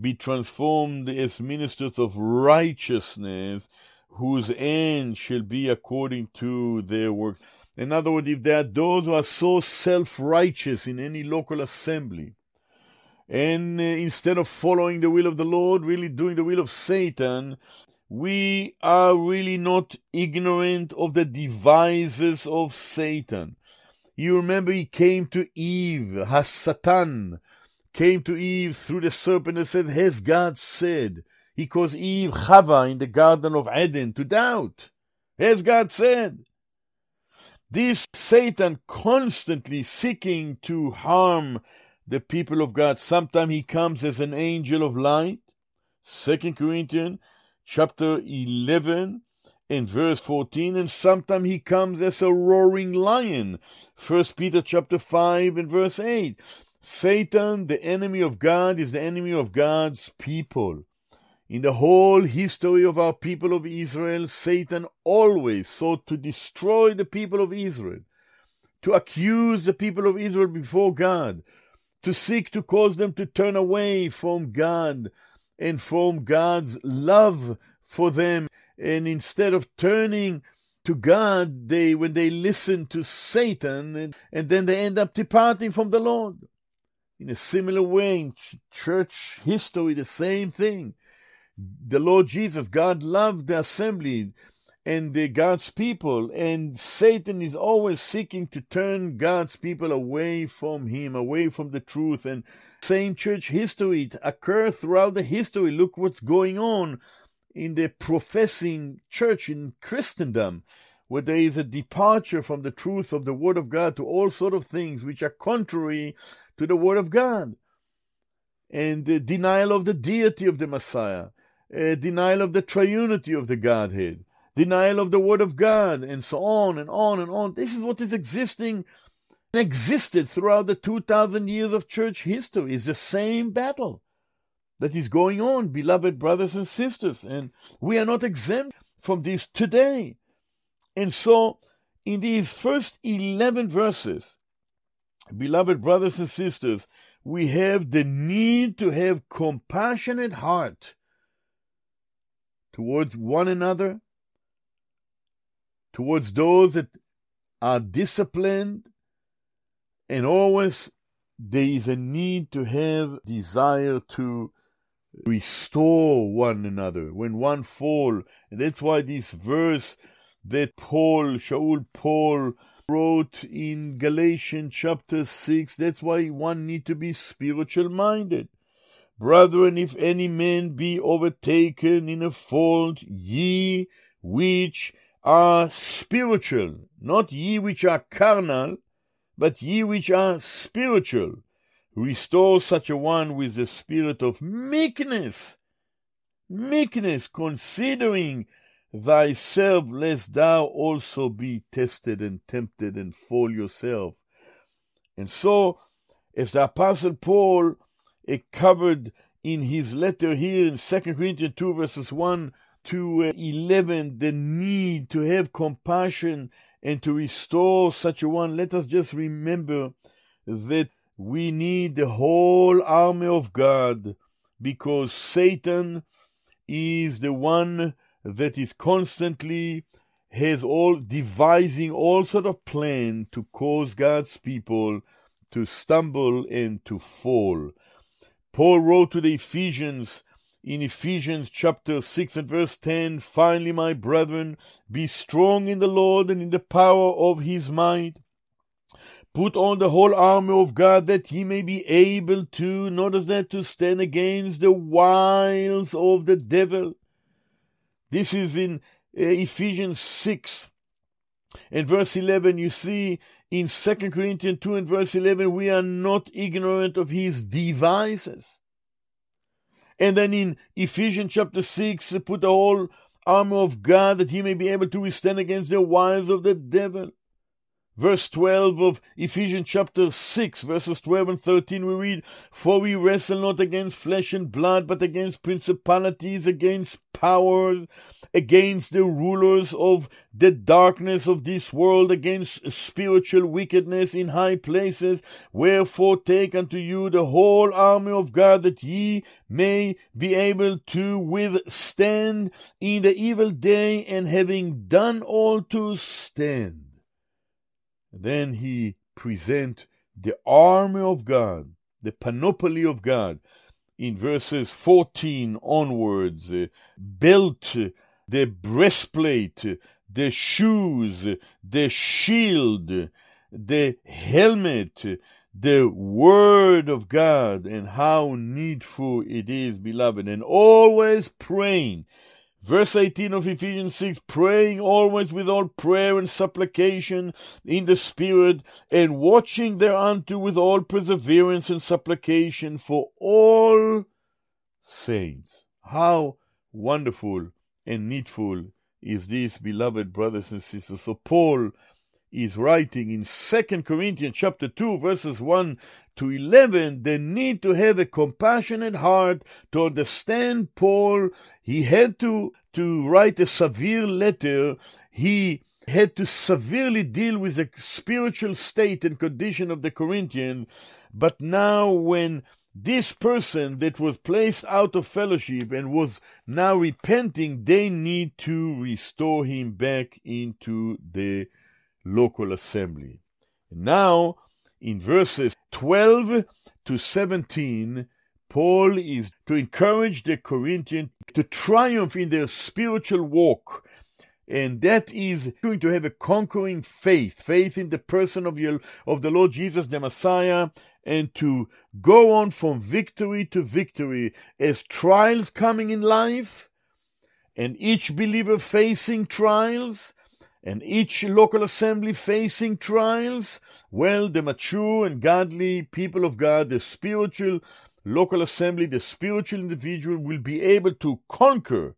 be transformed as ministers of righteousness, whose end shall be according to their works. In other words, if there are those who are so self righteous in any local assembly, and uh, instead of following the will of the Lord, really doing the will of Satan, we are really not ignorant of the devices of Satan. You remember he came to Eve, Hasatan, came to Eve through the serpent and said, Has God said? He caused Eve, Chava, in the Garden of Eden to doubt. Has God said? This Satan constantly seeking to harm the people of God. Sometimes he comes as an angel of light. Second Corinthians chapter 11 in verse 14 and sometimes he comes as a roaring lion first peter chapter 5 and verse 8 satan the enemy of god is the enemy of god's people in the whole history of our people of israel satan always sought to destroy the people of israel to accuse the people of israel before god to seek to cause them to turn away from god and from god's love for them and instead of turning to God, they when they listen to Satan, and, and then they end up departing from the Lord. In a similar way, in church history, the same thing. The Lord Jesus, God loved the assembly and the God's people, and Satan is always seeking to turn God's people away from Him, away from the truth. And same church history it occurs throughout the history. Look what's going on in the professing church in Christendom, where there is a departure from the truth of the Word of God to all sort of things which are contrary to the Word of God, and the denial of the deity of the Messiah, denial of the triunity of the Godhead, denial of the Word of God, and so on and on and on. This is what is existing existed throughout the 2000 years of church history is the same battle that is going on, beloved brothers and sisters, and we are not exempt from this today. And so, in these first 11 verses, beloved brothers and sisters, we have the need to have compassionate heart towards one another, towards those that are disciplined, and always there is a need to have desire to restore one another when one fall. And that's why this verse that Paul, Shaul Paul, wrote in Galatians chapter 6, that's why one need to be spiritual minded. Brethren, if any man be overtaken in a fault, ye which are spiritual, not ye which are carnal, but ye which are spiritual, Restore such a one with the spirit of meekness, meekness, considering thyself, lest thou also be tested and tempted and fall yourself. And so, as the Apostle Paul it covered in his letter here in 2 Corinthians 2, verses 1 to uh, 11, the need to have compassion and to restore such a one, let us just remember that we need the whole army of God because Satan is the one that is constantly has all devising all sort of plan to cause God's people to stumble and to fall. Paul wrote to the Ephesians in Ephesians chapter 6 and verse 10 Finally, my brethren, be strong in the Lord and in the power of his might. Put on the whole armor of God that ye may be able to, notice that, to stand against the wiles of the devil. This is in uh, Ephesians 6 and verse 11. You see in 2 Corinthians 2 and verse 11, we are not ignorant of his devices. And then in Ephesians chapter 6, put the whole armor of God that he may be able to withstand against the wiles of the devil. Verse 12 of Ephesians chapter 6, verses 12 and 13, we read, For we wrestle not against flesh and blood, but against principalities, against powers, against the rulers of the darkness of this world, against spiritual wickedness in high places. Wherefore take unto you the whole army of God, that ye may be able to withstand in the evil day, and having done all to stand. Then he present the army of God, the panoply of God, in verses 14 onwards, uh, belt, the breastplate, the shoes, the shield, the helmet, the word of God, and how needful it is, beloved, and always praying Verse 18 of Ephesians 6 praying always with all prayer and supplication in the Spirit, and watching thereunto with all perseverance and supplication for all saints. How wonderful and needful is this, beloved brothers and sisters. So, Paul is writing in Second Corinthians chapter 2 verses 1 to 11 the need to have a compassionate heart to understand Paul. He had to to write a severe letter. He had to severely deal with the spiritual state and condition of the Corinthians but now when this person that was placed out of fellowship and was now repenting they need to restore him back into the local assembly. Now, in verses 12 to 17, Paul is to encourage the Corinthians to triumph in their spiritual walk. And that is going to have a conquering faith, faith in the person of, your, of the Lord Jesus, the Messiah, and to go on from victory to victory as trials coming in life, and each believer facing trials, and each local assembly facing trials, well, the mature and godly people of God, the spiritual local assembly, the spiritual individual will be able to conquer,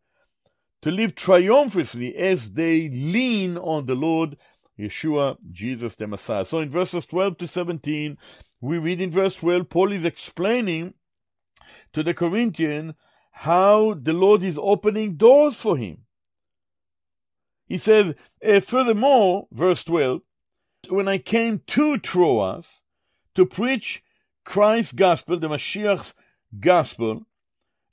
to live triumphantly as they lean on the Lord Yeshua, Jesus the Messiah. So in verses 12 to 17, we read in verse 12, Paul is explaining to the Corinthian how the Lord is opening doors for him. He says, uh, furthermore, verse 12, when I came to Troas to preach Christ's gospel, the Mashiach's gospel,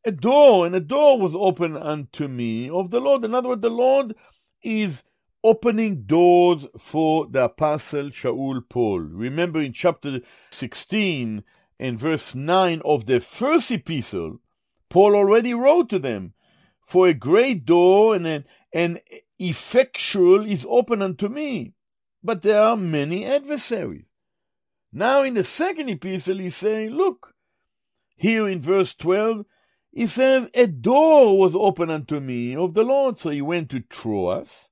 a door and a door was opened unto me of the Lord. In other words, the Lord is opening doors for the apostle Shaul Paul. Remember in chapter 16 and verse 9 of the first epistle, Paul already wrote to them, For a great door and an, an effectual is open unto me, but there are many adversaries. Now, in the second epistle, he's saying, Look, here in verse 12, he says, A door was open unto me of the Lord. So he went to Troas.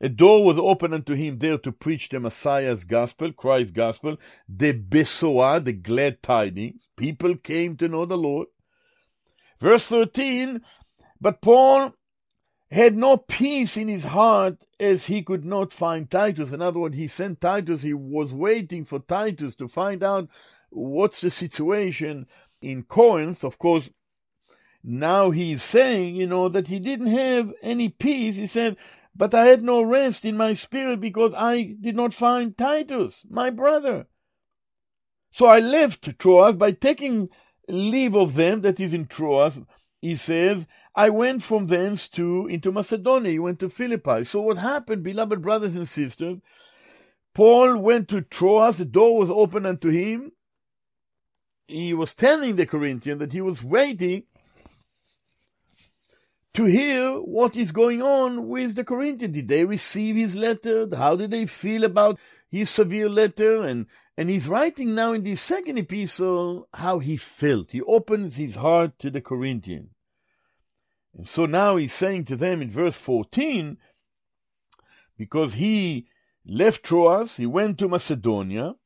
A door was open unto him there to preach the Messiah's gospel, Christ's gospel, the Besorah, the glad tidings. People came to know the Lord. Verse 13, but Paul had no peace in his heart as he could not find Titus. In other words, he sent Titus, he was waiting for Titus to find out what's the situation in Corinth. Of course, now he's saying, you know, that he didn't have any peace. He said, but I had no rest in my spirit because I did not find Titus, my brother. So I left Troas by taking leave of them that is in Troas. He says, I went from thence to into Macedonia. He went to Philippi. So what happened, beloved brothers and sisters? Paul went to Troas. The door was open unto him. He was telling the Corinthians that he was waiting to hear what is going on with the Corinthians. Did they receive his letter? How did they feel about his severe letter? And and he's writing now in the second epistle how he felt. He opens his heart to the Corinthians. And so now he's saying to them in verse 14, because he left Troas, he went to Macedonia,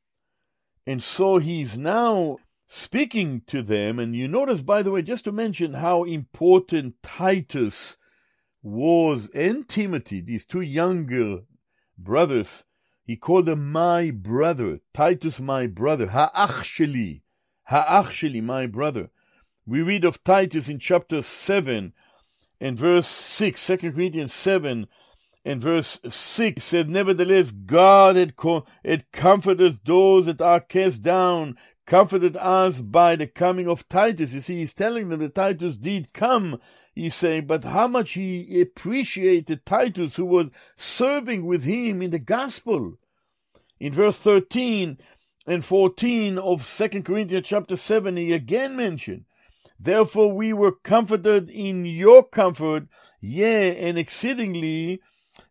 and so he's now speaking to them. And you notice, by the way, just to mention how important Titus was and Timothy, these two younger brothers, He called them my brother, Titus my brother, ha'ach sheli, ha'ach sheli, my brother. We read of Titus in chapter 7 and verse 6, 2 Corinthians 7 and verse 6 said, Nevertheless, God had, co- had comforted those that are cast down, comforted us by the coming of Titus. You see, he's telling them that Titus did come, he's saying, but how much he appreciated Titus who was serving with him in the gospel. In verse 13 and 14 of 2 Corinthians chapter 7, he again mentioned, Therefore we were comforted in your comfort, yea, and exceedingly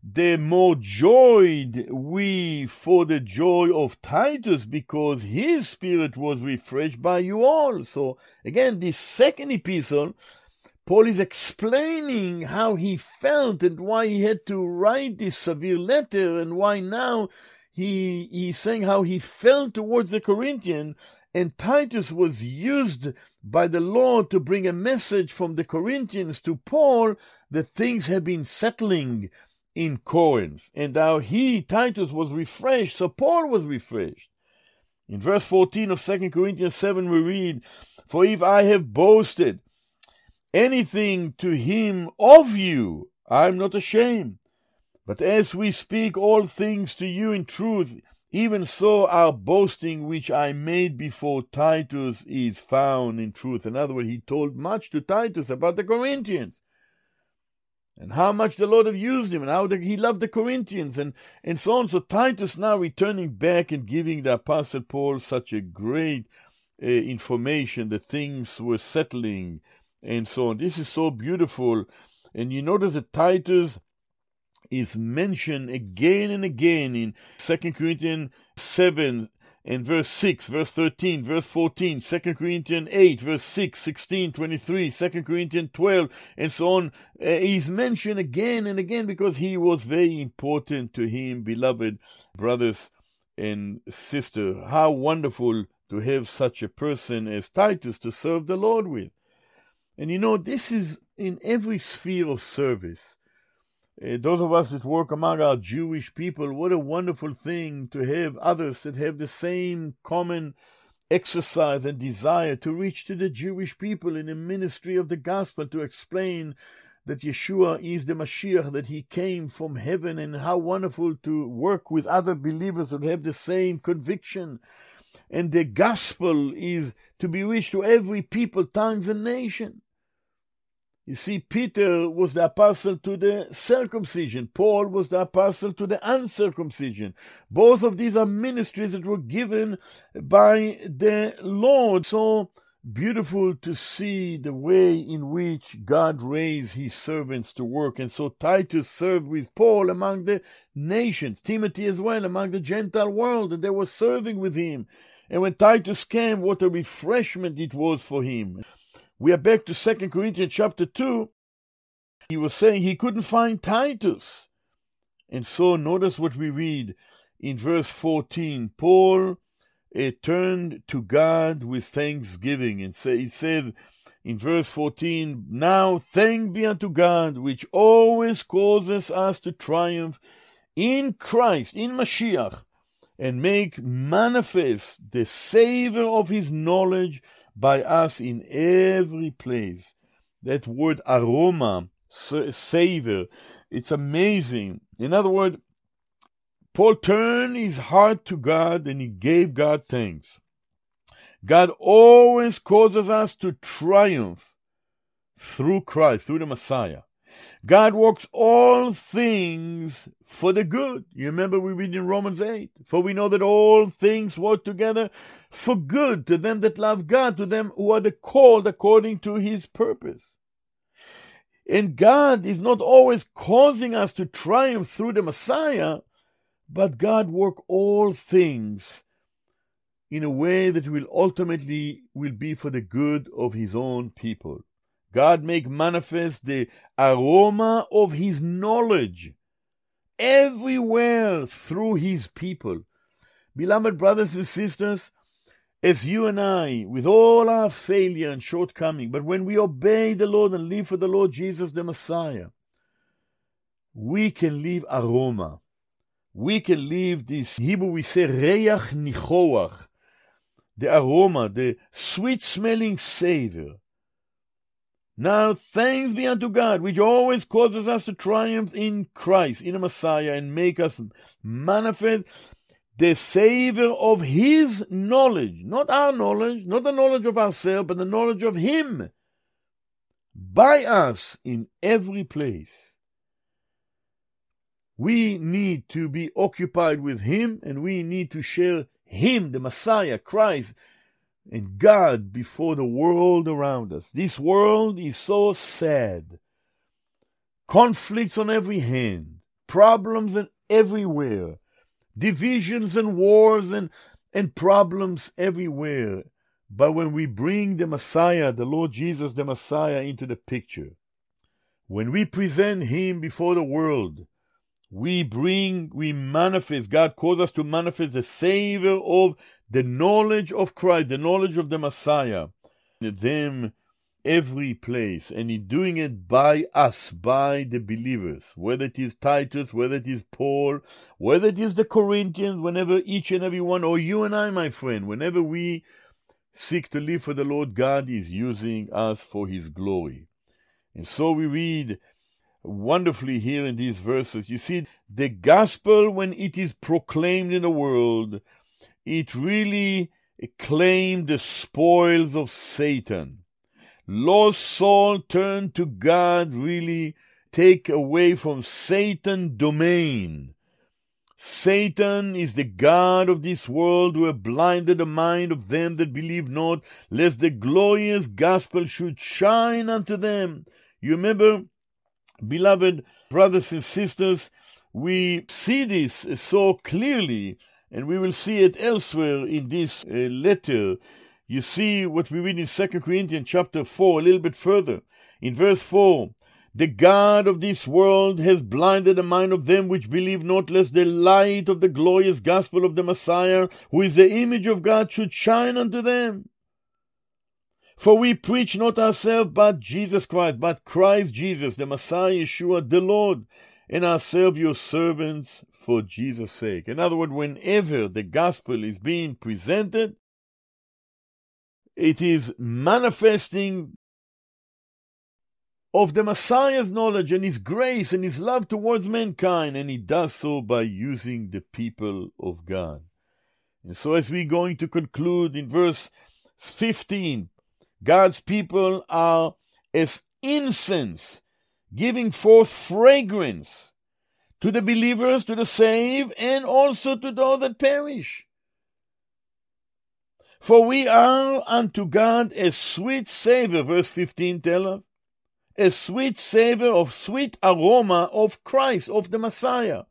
the more joyed we for the joy of Titus because his spirit was refreshed by you all. So again, this second epistle, Paul is explaining how he felt and why he had to write this severe letter and why now he he's saying how he felt towards the Corinthian and Titus was used by the Lord to bring a message from the Corinthians to Paul that things had been settling in Corinth, and how he, Titus, was refreshed, so Paul was refreshed. In verse 14 of 2 Corinthians 7, we read, For if I have boasted anything to him of you, I am not ashamed. But as we speak all things to you in truth, even so our boasting which I made before Titus is found in truth. In other words, he told much to Titus about the Corinthians and how much the Lord have used him, and how the, he loved the Corinthians, and, and so on. So Titus now returning back and giving the Apostle Paul such a great uh, information that things were settling, and so on. This is so beautiful. And you notice that Titus is mentioned again and again in 2 Corinthians 7, and verse 6, verse 13, verse 14, 2 Corinthians 8, verse 6, 16, 23, 2 Corinthians 12, and so on. Uh, he's mentioned again and again because he was very important to him, beloved brothers and sisters. How wonderful to have such a person as Titus to serve the Lord with. And you know, this is in every sphere of service. Uh, those of us that work among our Jewish people, what a wonderful thing to have others that have the same common exercise and desire to reach to the Jewish people in the ministry of the gospel, to explain that Yeshua is the Mashiach, that he came from heaven, and how wonderful to work with other believers that have the same conviction. And the gospel is to be reached to every people, tongues, and nation. You see, Peter was the apostle to the circumcision. Paul was the apostle to the uncircumcision. Both of these are ministries that were given by the Lord. So beautiful to see the way in which God raised his servants to work. And so Titus served with Paul among the nations, Timothy as well among the Gentile world, and they were serving with him. And when Titus came, what a refreshment it was for him. We are back to Second Corinthians chapter 2. He was saying he couldn't find Titus. And so notice what we read in verse 14. Paul uh, turned to God with thanksgiving and say, it says in verse 14, Now thank be unto God, which always causes us to triumph in Christ, in Mashiach, and make manifest the savor of his knowledge by us in every place. That word aroma, savor, it's amazing. In other words, Paul turned his heart to God and he gave God thanks. God always causes us to triumph through Christ, through the Messiah. God works all things for the good. You remember we read in Romans 8, for we know that all things work together for good to them that love God, to them who are the called according to his purpose. And God is not always causing us to triumph through the Messiah, but God work all things in a way that will ultimately will be for the good of his own people. God make manifest the aroma of his knowledge everywhere through his people. Beloved brothers and sisters, as you and I, with all our failure and shortcoming, but when we obey the Lord and live for the Lord Jesus the Messiah, we can leave aroma. we can leave this Hebrew we say reach nichoach, the aroma, the sweet smelling savor. Now thanks be unto God, which always causes us to triumph in Christ, in the Messiah, and make us manifest the savor of His knowledge, not our knowledge, not the knowledge of ourselves, but the knowledge of Him by us in every place. We need to be occupied with Him and we need to share Him, the Messiah, Christ, and God before the world around us. This world is so sad. Conflicts on every hand, problems and everywhere, divisions and wars and, and problems everywhere. But when we bring the Messiah, the Lord Jesus, the Messiah, into the picture, when we present Him before the world, we bring, we manifest, God calls us to manifest the savor of the knowledge of Christ, the knowledge of the Messiah, in them every place, and in doing it by us, by the believers, whether it is Titus, whether it is Paul, whether it is the Corinthians, whenever each and every one, or you and I, my friend, whenever we seek to live for the Lord, God is using us for His glory. And so we read wonderfully here in these verses. You see, the gospel, when it is proclaimed in the world, it really claimed the spoils of Satan. Lost soul turned to God, really take away from Satan domain. Satan is the God of this world who have blinded the mind of them that believe not, lest the glorious gospel should shine unto them. You remember Beloved brothers and sisters, we see this so clearly, and we will see it elsewhere in this uh, letter. You see what we read in 2 Corinthians chapter 4, a little bit further. In verse 4, the God of this world has blinded the mind of them which believe not, lest the light of the glorious gospel of the Messiah, who is the image of God, should shine unto them. For we preach not ourselves, but Jesus Christ, but Christ Jesus, the Messiah, Yeshua, the Lord, and ourselves your servants for Jesus' sake. In other words, whenever the gospel is being presented, it is manifesting of the Messiah's knowledge and his grace and his love towards mankind, and he does so by using the people of God. And so, as we're going to conclude in verse 15, God's people are as incense, giving forth fragrance to the believers, to the saved, and also to those that perish. For we are unto God a sweet savor, verse 15 tells us, a sweet savor of sweet aroma of Christ, of the Messiah,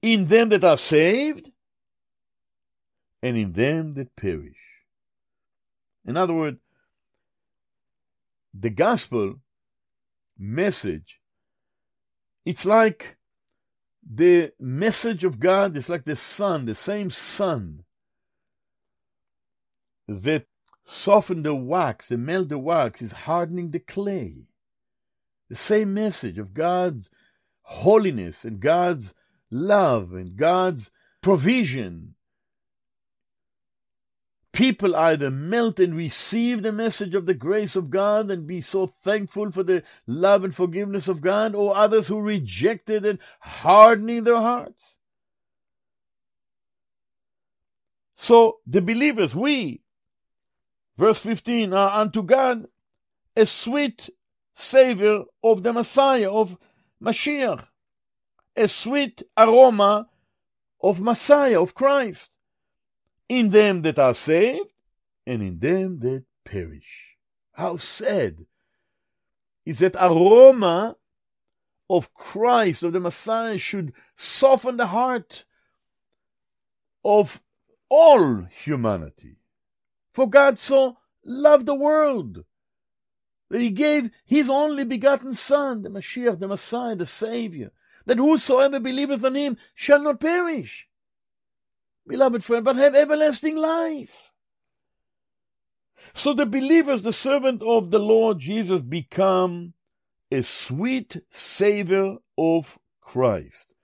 in them that are saved and in them that perish. In other words, the gospel message, it's like the message of God is like the sun, the same sun that soften the wax and melt the wax is hardening the clay. The same message of God's holiness and God's love and God's provision people either melt and receive the message of the grace of God and be so thankful for the love and forgiveness of God, or others who reject it and hardening their hearts. So the believers, we, verse 15, are unto God a sweet savor of the Messiah, of Mashiach, a sweet aroma of Messiah, of Christ in them that are saved and in them that perish. How sad is that aroma of Christ, of the Messiah, should soften the heart of all humanity. For God so loved the world that he gave his only begotten Son, the Mashiach, the Messiah, the Savior, that whosoever believeth on him shall not perish, beloved friend, but have everlasting life. So the believers, the servant of the Lord Jesus, become a sweet savor of Christ,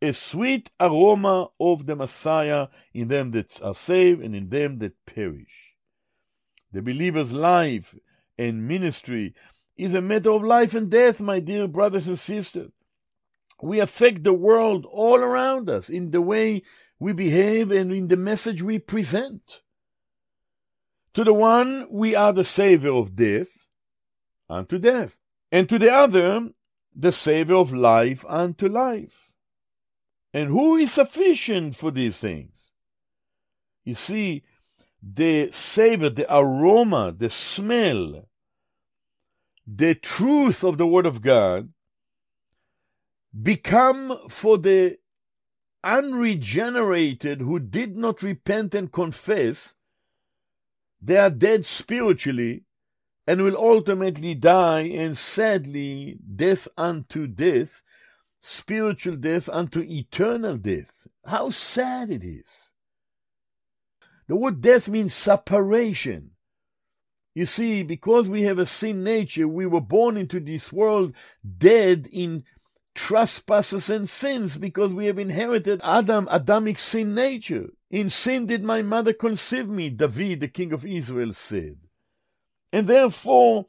a sweet aroma of the Messiah in them that are saved and in them that perish. The believer's life and ministry is a matter of life and death, my dear brothers and sisters. We affect the world all around us in the way we behave and in the message we present. To the one, we are the savior of death unto death, and to the other, the savior of life unto life. And who is sufficient for these things? You see, the savor, the aroma, the smell, the truth of the Word of God become for the unregenerated who did not repent and confess, they are dead spiritually and will ultimately die, and sadly, death unto death, spiritual death unto eternal death. How sad it is. The word death means separation. You see, because we have a sin nature, we were born into this world dead in trespasses and sins because we have inherited Adam, Adamic sin nature. In sin did my mother conceive me, David, the king of Israel, said. And therefore,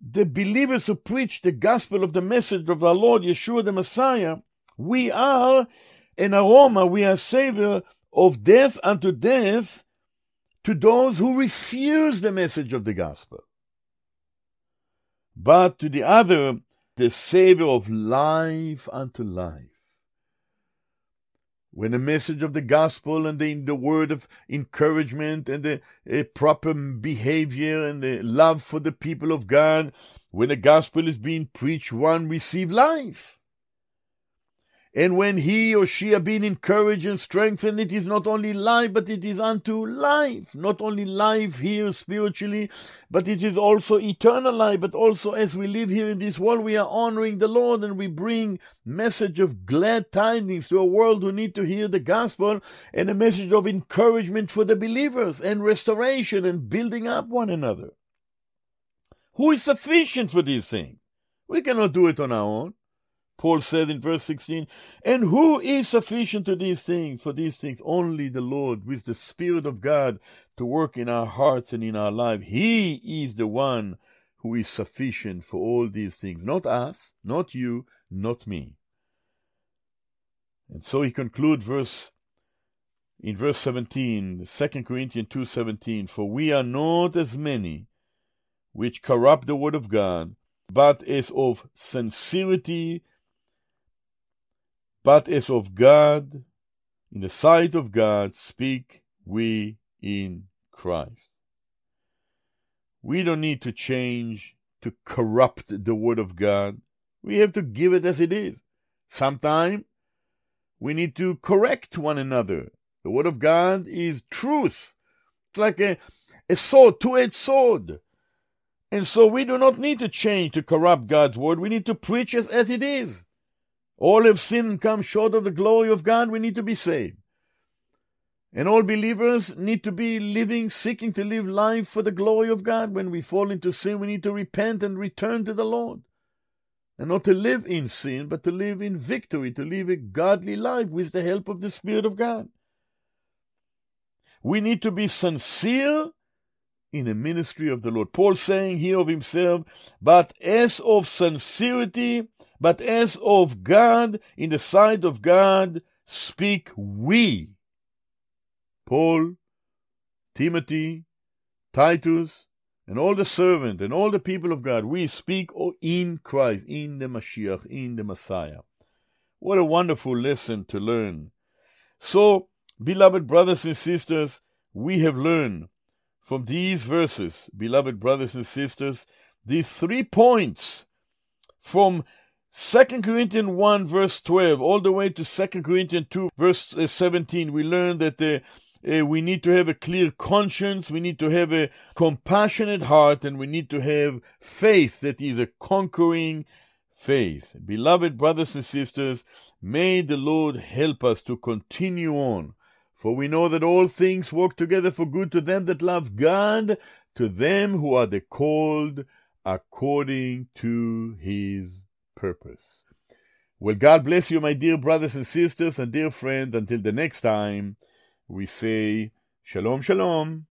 the believers who preach the gospel of the message of our Lord Yeshua the Messiah, we are an aroma, we are savior of death unto death to those who refuse the message of the gospel. But to the other, the Savior of life unto life. When the message of the gospel and the, the word of encouragement and the proper behavior and the love for the people of God, when the gospel is being preached, one receive life. And when he or she are being encouraged and strengthened, it is not only life, but it is unto life. Not only life here spiritually, but it is also eternal life. But also as we live here in this world, we are honoring the Lord and we bring message of glad tidings to a world who need to hear the gospel and a message of encouragement for the believers and restoration and building up one another. Who is sufficient for these things? We cannot do it on our own. Paul said in verse 16, And who is sufficient to these things? For these things only the Lord, with the Spirit of God to work in our hearts and in our life. He is the one who is sufficient for all these things. Not us, not you, not me. And so he concludes verse in verse 17, 2 Corinthians 2:17, for we are not as many which corrupt the word of God, but as of sincerity but as of God, in the sight of God, speak we in Christ. We don't need to change to corrupt the Word of God. We have to give it as it is. Sometimes we need to correct one another. The Word of God is truth. It's like a, a sword, two edged sword. And so we do not need to change to corrupt God's Word. We need to preach as, as it is. All have sinned and come short of the glory of God. We need to be saved. And all believers need to be living, seeking to live life for the glory of God. When we fall into sin, we need to repent and return to the Lord. And not to live in sin, but to live in victory, to live a godly life with the help of the Spirit of God. We need to be sincere in the ministry of the Lord. Paul saying here of himself, but as of sincerity but as of God, in the sight of God, speak we. Paul, Timothy, Titus, and all the servant and all the people of God, we speak oh, in Christ, in the Mashiach, in the Messiah. What a wonderful lesson to learn. So, beloved brothers and sisters, we have learned from these verses, beloved brothers and sisters, these three points from Second Corinthians 1 verse 12 all the way to Second Corinthians 2 verse uh, 17 we learn that uh, uh, we need to have a clear conscience, we need to have a compassionate heart, and we need to have faith that is a conquering faith. Beloved brothers and sisters, may the Lord help us to continue on, for we know that all things work together for good to them that love God, to them who are the called according to his purpose. Well, God bless you, my dear brothers and sisters and dear friends. Until the next time, we say Shalom, Shalom.